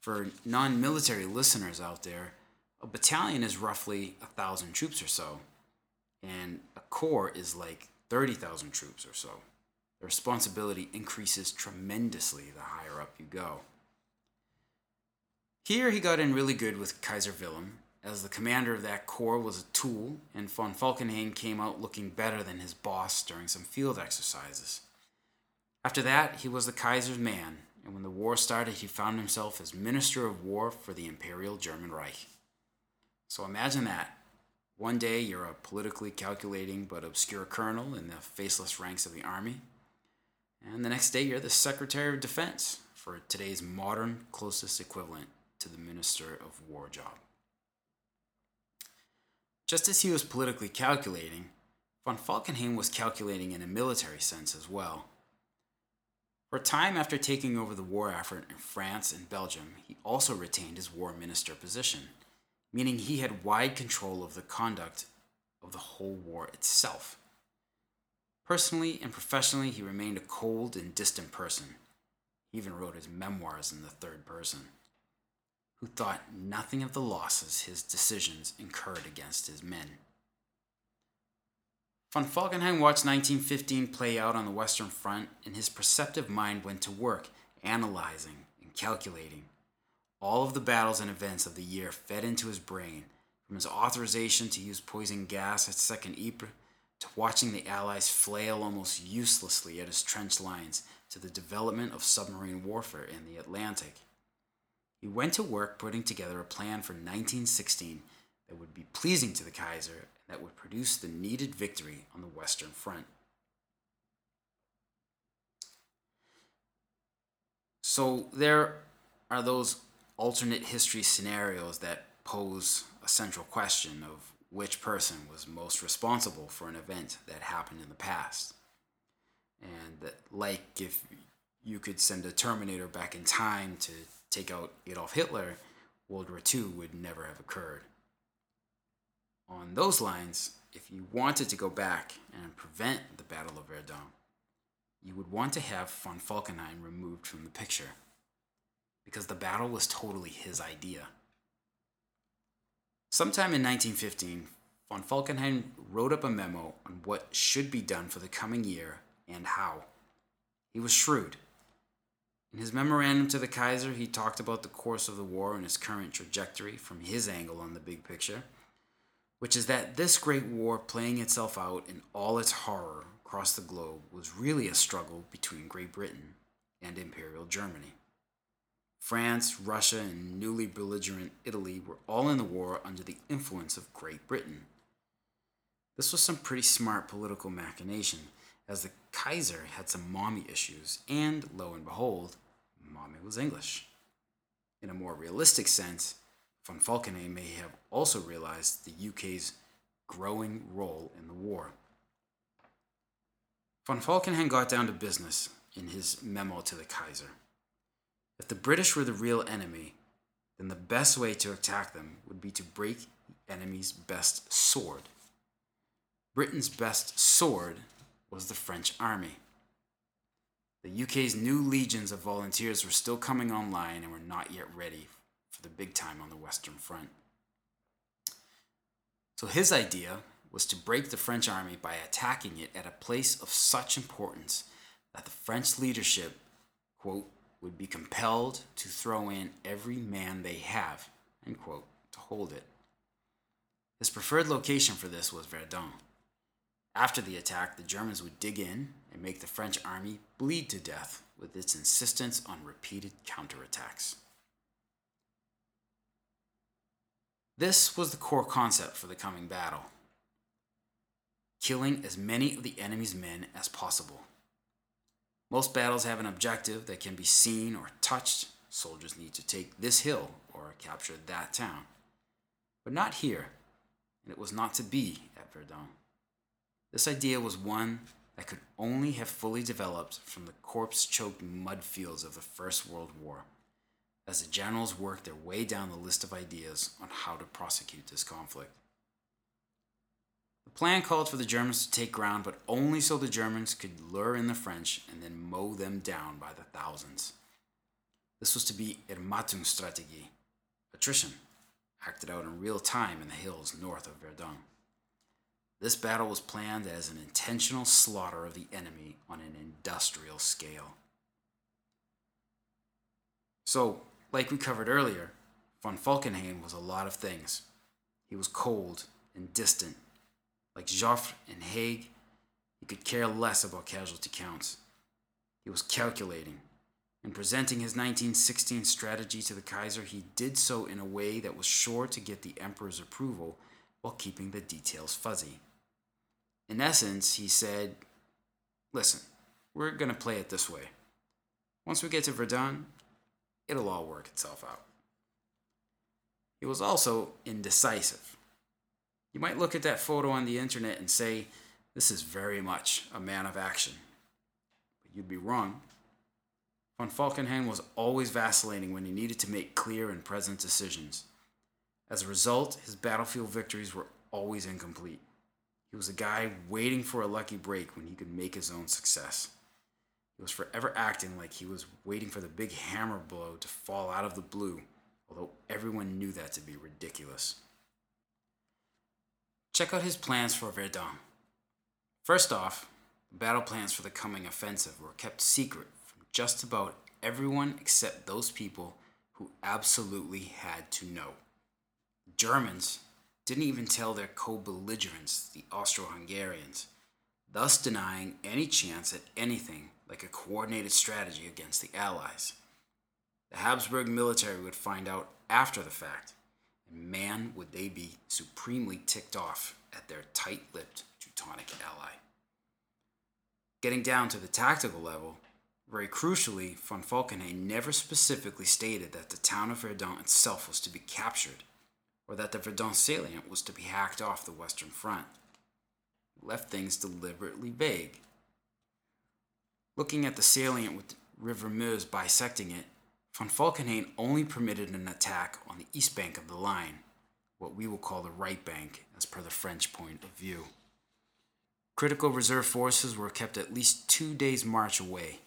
Speaker 1: For non military listeners out there, a battalion is roughly a thousand troops or so, and a corps is like 30,000 troops or so the responsibility increases tremendously the higher up you go. Here he got in really good with Kaiser Wilhelm, as the commander of that corps was a tool, and von Falkenhayn came out looking better than his boss during some field exercises. After that, he was the Kaiser's man, and when the war started, he found himself as Minister of War for the Imperial German Reich. So imagine that. One day you're a politically calculating but obscure colonel in the faceless ranks of the army. And the next day, you're the Secretary of Defense for today's modern closest equivalent to the Minister of War job. Just as he was politically calculating, von Falkenhayn was calculating in a military sense as well. For a time after taking over the war effort in France and Belgium, he also retained his war minister position, meaning he had wide control of the conduct of the whole war itself. Personally and professionally, he remained a cold and distant person. He even wrote his memoirs in the third person, who thought nothing of the losses his decisions incurred against his men. Von Falkenhayn watched 1915 play out on the Western Front, and his perceptive mind went to work, analyzing and calculating. All of the battles and events of the year fed into his brain, from his authorization to use poison gas at Second Ypres to watching the Allies flail almost uselessly at his trench lines, to the development of submarine warfare in the Atlantic. He went to work putting together a plan for 1916 that would be pleasing to the Kaiser and that would produce the needed victory on the Western Front. So there are those alternate history scenarios that pose a central question of which person was most responsible for an event that happened in the past. And that, like if you could send a Terminator back in time to take out Adolf Hitler, World War II would never have occurred. On those lines, if you wanted to go back and prevent the Battle of Verdun, you would want to have von Falkenhayn removed from the picture because the battle was totally his idea. Sometime in 1915, von Falkenhayn wrote up a memo on what should be done for the coming year and how. He was shrewd. In his memorandum to the Kaiser, he talked about the course of the war and its current trajectory from his angle on the big picture, which is that this great war playing itself out in all its horror across the globe was really a struggle between Great Britain and Imperial Germany. France, Russia, and newly belligerent Italy were all in the war under the influence of Great Britain. This was some pretty smart political machination, as the Kaiser had some mommy issues, and lo and behold, mommy was English. In a more realistic sense, von Falkenhayn may have also realized the UK's growing role in the war. Von Falkenhayn got down to business in his memo to the Kaiser. If the British were the real enemy, then the best way to attack them would be to break the enemy's best sword. Britain's best sword was the French army. The UK's new legions of volunteers were still coming online and were not yet ready for the big time on the Western Front. So his idea was to break the French army by attacking it at a place of such importance that the French leadership, quote, would be compelled to throw in every man they have, quote, to hold it. His preferred location for this was Verdun. After the attack, the Germans would dig in and make the French army bleed to death with its insistence on repeated counterattacks. This was the core concept for the coming battle killing as many of the enemy's men as possible. Most battles have an objective that can be seen or touched. Soldiers need to take this hill or capture that town. But not here, and it was not to be at Verdun. This idea was one that could only have fully developed from the corpse choked mud fields of the First World War, as the generals worked their way down the list of ideas on how to prosecute this conflict. The plan called for the Germans to take ground, but only so the Germans could lure in the French and then mow them down by the thousands. This was to be Ermattungsstrategie, attrition, acted out in real time in the hills north of Verdun. This battle was planned as an intentional slaughter of the enemy on an industrial scale. So, like we covered earlier, von Falkenhayn was a lot of things. He was cold and distant like Joffre and Haig, he could care less about casualty counts. He was calculating. In presenting his 1916 strategy to the Kaiser, he did so in a way that was sure to get the Emperor's approval while keeping the details fuzzy. In essence, he said, Listen, we're going to play it this way. Once we get to Verdun, it'll all work itself out. He was also indecisive. You might look at that photo on the internet and say, this is very much a man of action. But you'd be wrong. Von Falkenhayn was always vacillating when he needed to make clear and present decisions. As a result, his battlefield victories were always incomplete. He was a guy waiting for a lucky break when he could make his own success. He was forever acting like he was waiting for the big hammer blow to fall out of the blue, although everyone knew that to be ridiculous. Check out his plans for Verdun. First off, battle plans for the coming offensive were kept secret from just about everyone except those people who absolutely had to know. Germans didn't even tell their co belligerents, the Austro Hungarians, thus denying any chance at anything like a coordinated strategy against the Allies. The Habsburg military would find out after the fact man, would they be supremely ticked off at their tight lipped Teutonic ally. Getting down to the tactical level, very crucially, von Falkenhayn never specifically stated that the town of Verdun itself was to be captured, or that the Verdun salient was to be hacked off the Western Front. He left things deliberately vague. Looking at the salient with River Meuse bisecting it, Von Falkenhayn only permitted an attack on the east bank of the line, what we will call the right bank as per the French point of view. Critical reserve forces were kept at least two days' march away.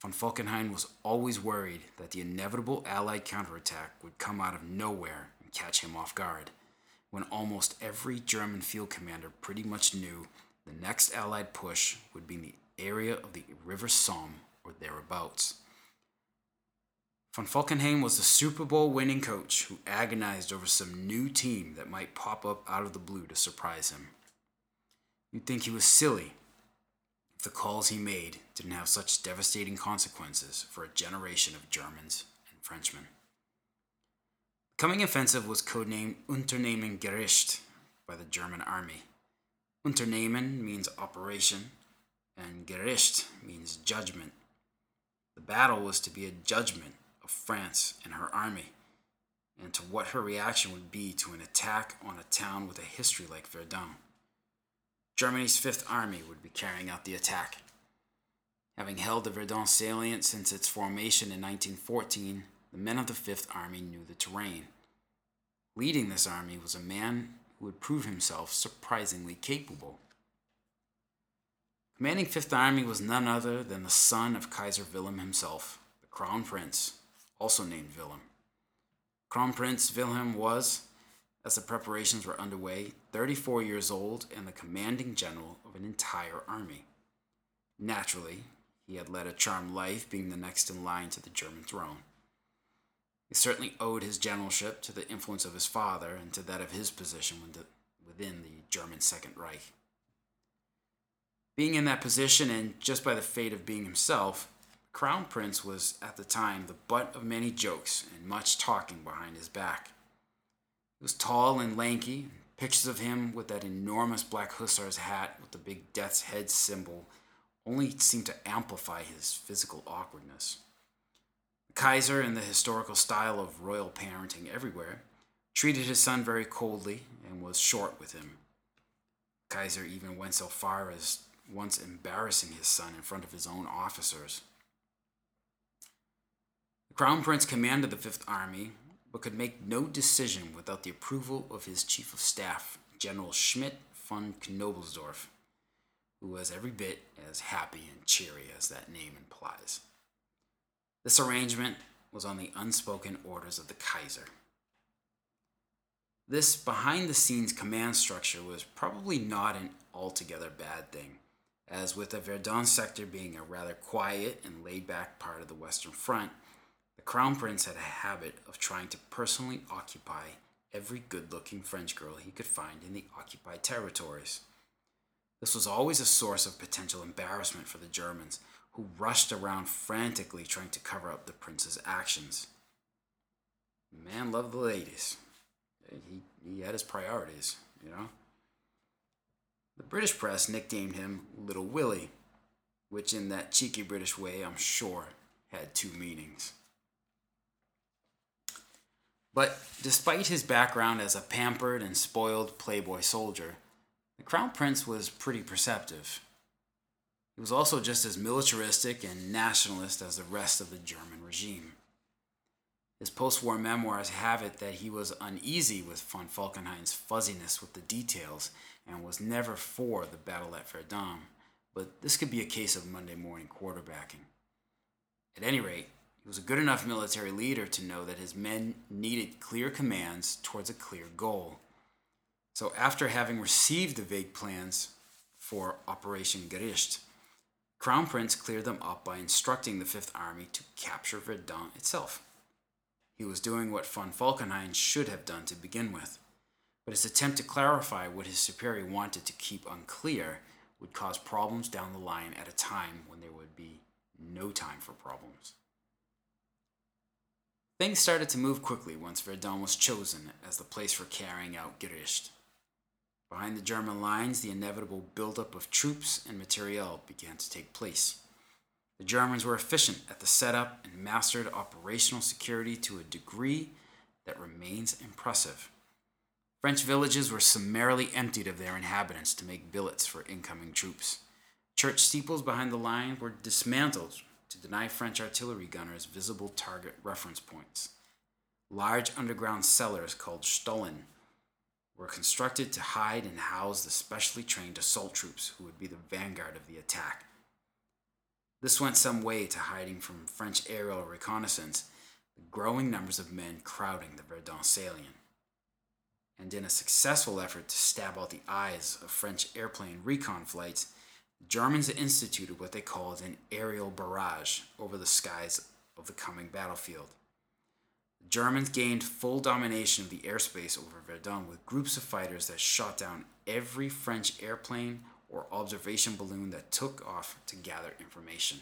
Speaker 1: Von Falkenhayn was always worried that the inevitable Allied counterattack would come out of nowhere and catch him off guard, when almost every German field commander pretty much knew the next Allied push would be in the area of the River Somme or thereabouts. Von Falkenhayn was the Super Bowl winning coach who agonized over some new team that might pop up out of the blue to surprise him. You'd think he was silly if the calls he made didn't have such devastating consequences for a generation of Germans and Frenchmen. The coming offensive was codenamed Unternehmen Gericht by the German army. Unternehmen means operation, and Gericht means judgment. The battle was to be a judgment of France and her army, and to what her reaction would be to an attack on a town with a history like Verdun. Germany's Fifth Army would be carrying out the attack. Having held the Verdun salient since its formation in 1914, the men of the Fifth Army knew the terrain. Leading this army was a man who would prove himself surprisingly capable. Commanding Fifth Army was none other than the son of Kaiser Wilhelm himself, the Crown Prince, also named Wilhelm. Crown Prince Wilhelm was, as the preparations were underway, 34 years old and the commanding general of an entire army. Naturally, he had led a charmed life, being the next in line to the German throne. He certainly owed his generalship to the influence of his father and to that of his position within the German Second Reich. Being in that position, and just by the fate of being himself, Crown Prince was at the time the butt of many jokes and much talking behind his back. He was tall and lanky. Pictures of him with that enormous black hussar's hat with the big death's head symbol only seemed to amplify his physical awkwardness. The Kaiser, in the historical style of royal parenting everywhere, treated his son very coldly and was short with him. Kaiser even went so far as once embarrassing his son in front of his own officers. The Crown Prince commanded the Fifth Army, but could make no decision without the approval of his Chief of Staff, General Schmidt von Knobelsdorff, who was every bit as happy and cheery as that name implies. This arrangement was on the unspoken orders of the Kaiser. This behind the scenes command structure was probably not an altogether bad thing, as with the Verdun sector being a rather quiet and laid back part of the Western Front, the Crown Prince had a habit of trying to personally occupy every good looking French girl he could find in the occupied territories. This was always a source of potential embarrassment for the Germans, who rushed around frantically trying to cover up the prince's actions. The man loved the ladies. He, he had his priorities, you know? The British press nicknamed him Little Willie, which, in that cheeky British way, I'm sure had two meanings. But despite his background as a pampered and spoiled playboy soldier, the Crown Prince was pretty perceptive. He was also just as militaristic and nationalist as the rest of the German regime. His post war memoirs have it that he was uneasy with von Falkenhayn's fuzziness with the details and was never for the battle at Verdun, but this could be a case of Monday morning quarterbacking. At any rate, he was a good enough military leader to know that his men needed clear commands towards a clear goal. So, after having received the vague plans for Operation Gericht, Crown Prince cleared them up by instructing the Fifth Army to capture Verdun itself. He was doing what von Falkenhayn should have done to begin with, but his attempt to clarify what his superior wanted to keep unclear would cause problems down the line at a time when there would be no time for problems. Things started to move quickly once Verdun was chosen as the place for carrying out Gericht. Behind the German lines, the inevitable buildup of troops and materiel began to take place. The Germans were efficient at the setup and mastered operational security to a degree that remains impressive. French villages were summarily emptied of their inhabitants to make billets for incoming troops. Church steeples behind the line were dismantled to deny French artillery gunners visible target reference points. Large underground cellars called Stollen were constructed to hide and house the specially trained assault troops who would be the vanguard of the attack. This went some way to hiding from French aerial reconnaissance the growing numbers of men crowding the Verdun salient. And in a successful effort to stab out the eyes of French airplane recon flights, Germans instituted what they called an aerial barrage over the skies of the coming battlefield. The Germans gained full domination of the airspace over Verdun with groups of fighters that shot down every French airplane or observation balloon that took off to gather information.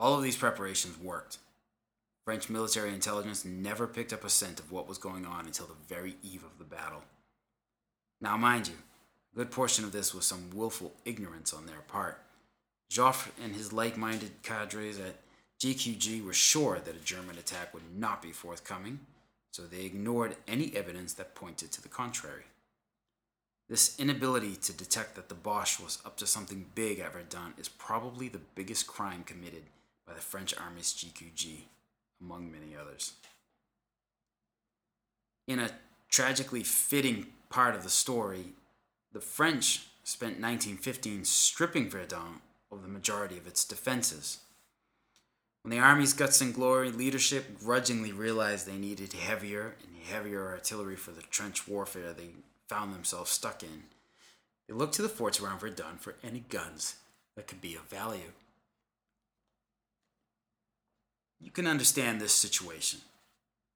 Speaker 1: All of these preparations worked. French military intelligence never picked up a scent of what was going on until the very eve of the battle. Now, mind you, good portion of this was some willful ignorance on their part. Joffre and his like minded cadres at GQG were sure that a German attack would not be forthcoming, so they ignored any evidence that pointed to the contrary. This inability to detect that the Boche was up to something big at Verdun is probably the biggest crime committed by the French Army's GQG, among many others. In a tragically fitting part of the story, the French spent 1915 stripping Verdun of the majority of its defenses. When the Army's guts and glory leadership grudgingly realized they needed heavier and heavier artillery for the trench warfare they found themselves stuck in, they looked to the forts around Verdun for any guns that could be of value. You can understand this situation.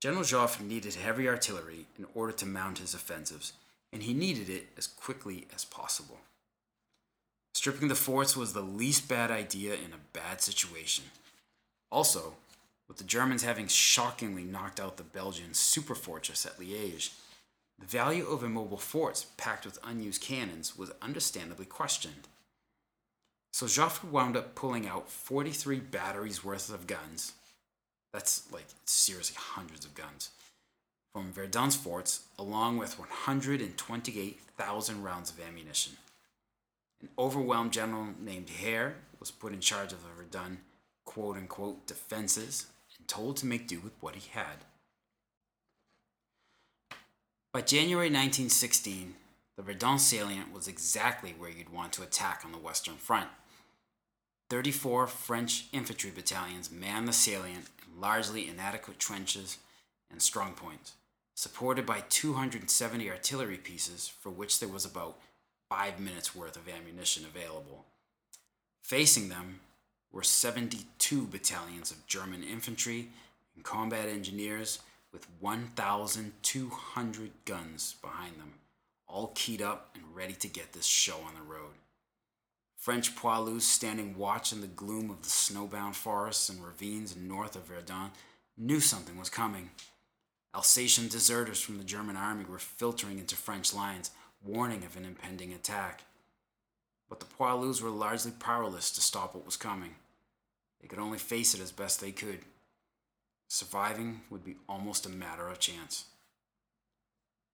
Speaker 1: General Joffre needed heavy artillery in order to mount his offensives, and he needed it as quickly as possible. Stripping the forts was the least bad idea in a bad situation. Also, with the Germans having shockingly knocked out the Belgian superfortress at Liège, the value of immobile forts packed with unused cannons was understandably questioned. So Joffre wound up pulling out 43 batteries worth of guns. That's like seriously hundreds of guns from Verdun's forts, along with 128,000 rounds of ammunition. An overwhelmed general named Herr was put in charge of the Verdun quote unquote defenses and told to make do with what he had. By January 1916, the Verdun salient was exactly where you'd want to attack on the Western Front. 34 French infantry battalions manned the salient in largely inadequate trenches and strongpoints supported by 270 artillery pieces, for which there was about five minutes worth of ammunition available. Facing them were 72 battalions of German infantry and combat engineers with 1,200 guns behind them, all keyed up and ready to get this show on the road. French poilus standing watch in the gloom of the snowbound forests and ravines north of Verdun knew something was coming. Alsatian deserters from the German army were filtering into French lines, warning of an impending attack. But the Poilus were largely powerless to stop what was coming. They could only face it as best they could. Surviving would be almost a matter of chance.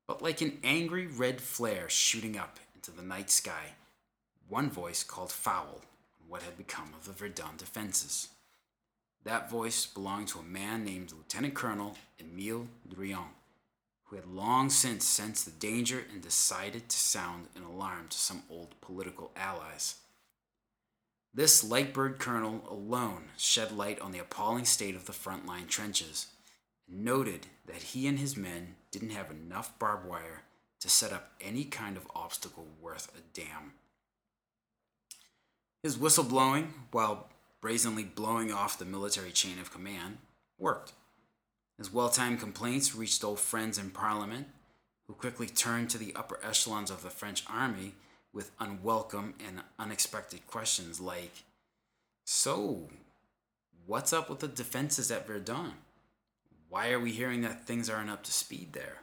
Speaker 1: But like an angry red flare shooting up into the night sky, one voice called foul on what had become of the Verdun defenses. That voice belonged to a man named Lieutenant Colonel Emile Driant, who had long since sensed the danger and decided to sound an alarm to some old political allies. This Lightbird colonel alone shed light on the appalling state of the frontline trenches and noted that he and his men didn't have enough barbed wire to set up any kind of obstacle worth a damn. His whistle blowing, while brazenly blowing off the military chain of command, worked. His well timed complaints reached old friends in Parliament, who quickly turned to the upper echelons of the French army with unwelcome and unexpected questions like So, what's up with the defenses at Verdun? Why are we hearing that things aren't up to speed there?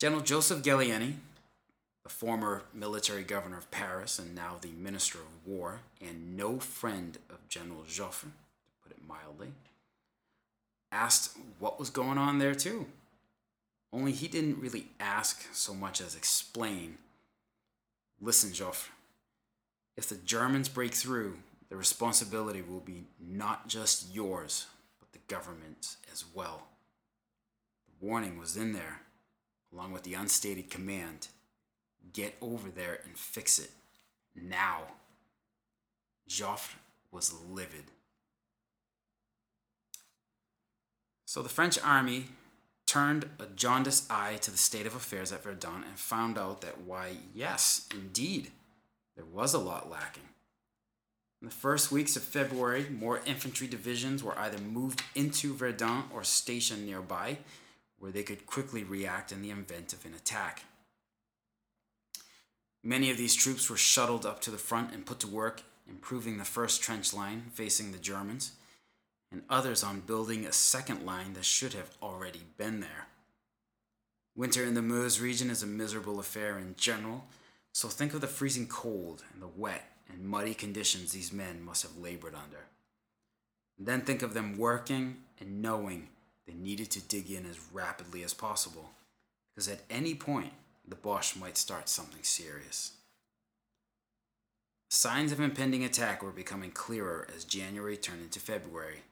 Speaker 1: General Joseph Gallieni, the former military governor of Paris and now the minister of war, and no friend of General Joffre, to put it mildly, asked what was going on there too. Only he didn't really ask so much as explain. Listen, Joffre, if the Germans break through, the responsibility will be not just yours, but the government's as well. The warning was in there, along with the unstated command Get over there and fix it. Now. Joffre was livid. So the French army turned a jaundiced eye to the state of affairs at Verdun and found out that, why, yes, indeed, there was a lot lacking. In the first weeks of February, more infantry divisions were either moved into Verdun or stationed nearby, where they could quickly react in the event of an attack. Many of these troops were shuttled up to the front and put to work improving the first trench line facing the Germans, and others on building a second line that should have already been there. Winter in the Meuse region is a miserable affair in general, so think of the freezing cold and the wet and muddy conditions these men must have labored under. And then think of them working and knowing they needed to dig in as rapidly as possible, because at any point the Boche might start something serious. Signs of impending attack were becoming clearer as January turned into February.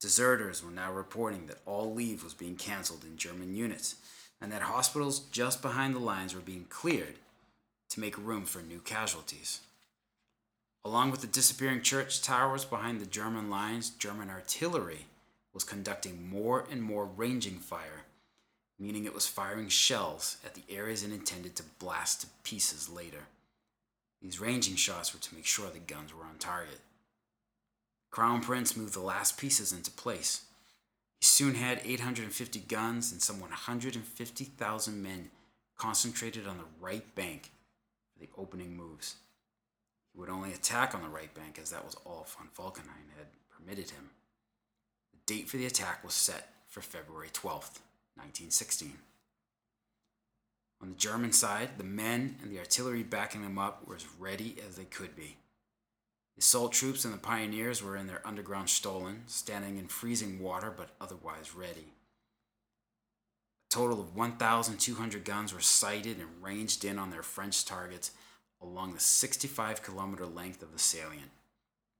Speaker 1: Deserters were now reporting that all leave was being cancelled in German units and that hospitals just behind the lines were being cleared to make room for new casualties. Along with the disappearing church towers behind the German lines, German artillery was conducting more and more ranging fire, meaning it was firing shells at the areas it intended to blast to pieces later. These ranging shots were to make sure the guns were on target. Crown Prince moved the last pieces into place. He soon had 850 guns and some 150,000 men concentrated on the right bank for the opening moves. He would only attack on the right bank as that was all von Falkenhayn had permitted him. The date for the attack was set for February 12th, 1916. On the German side, the men and the artillery backing them up were as ready as they could be. The assault troops and the pioneers were in their underground Stollen, standing in freezing water but otherwise ready. A total of 1,200 guns were sighted and ranged in on their French targets along the 65 kilometer length of the salient.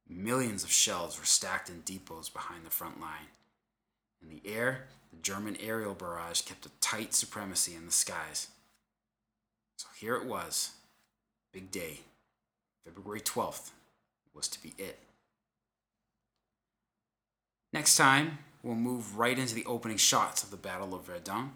Speaker 1: Millions of shells were stacked in depots behind the front line. In the air, the German aerial barrage kept a tight supremacy in the skies. So here it was, big day, February 12th, was to be it. Next time, we'll move right into the opening shots of the Battle of Verdun.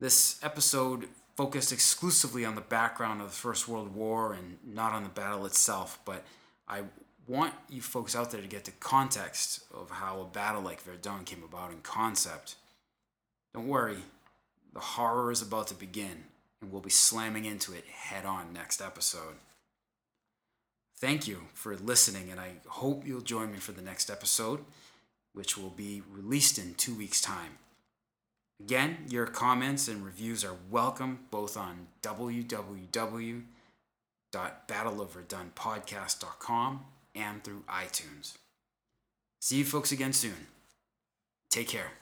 Speaker 1: This episode focused exclusively on the background of the First World War and not on the battle itself, but I want you folks out there to get the context of how a battle like Verdun came about in concept. Don't worry, the horror is about to begin, and we'll be slamming into it head on next episode. Thank you for listening, and I hope you'll join me for the next episode, which will be released in two weeks' time. Again, your comments and reviews are welcome both on www.battleofverdunpodcast.com and through iTunes. See you folks again soon. Take care.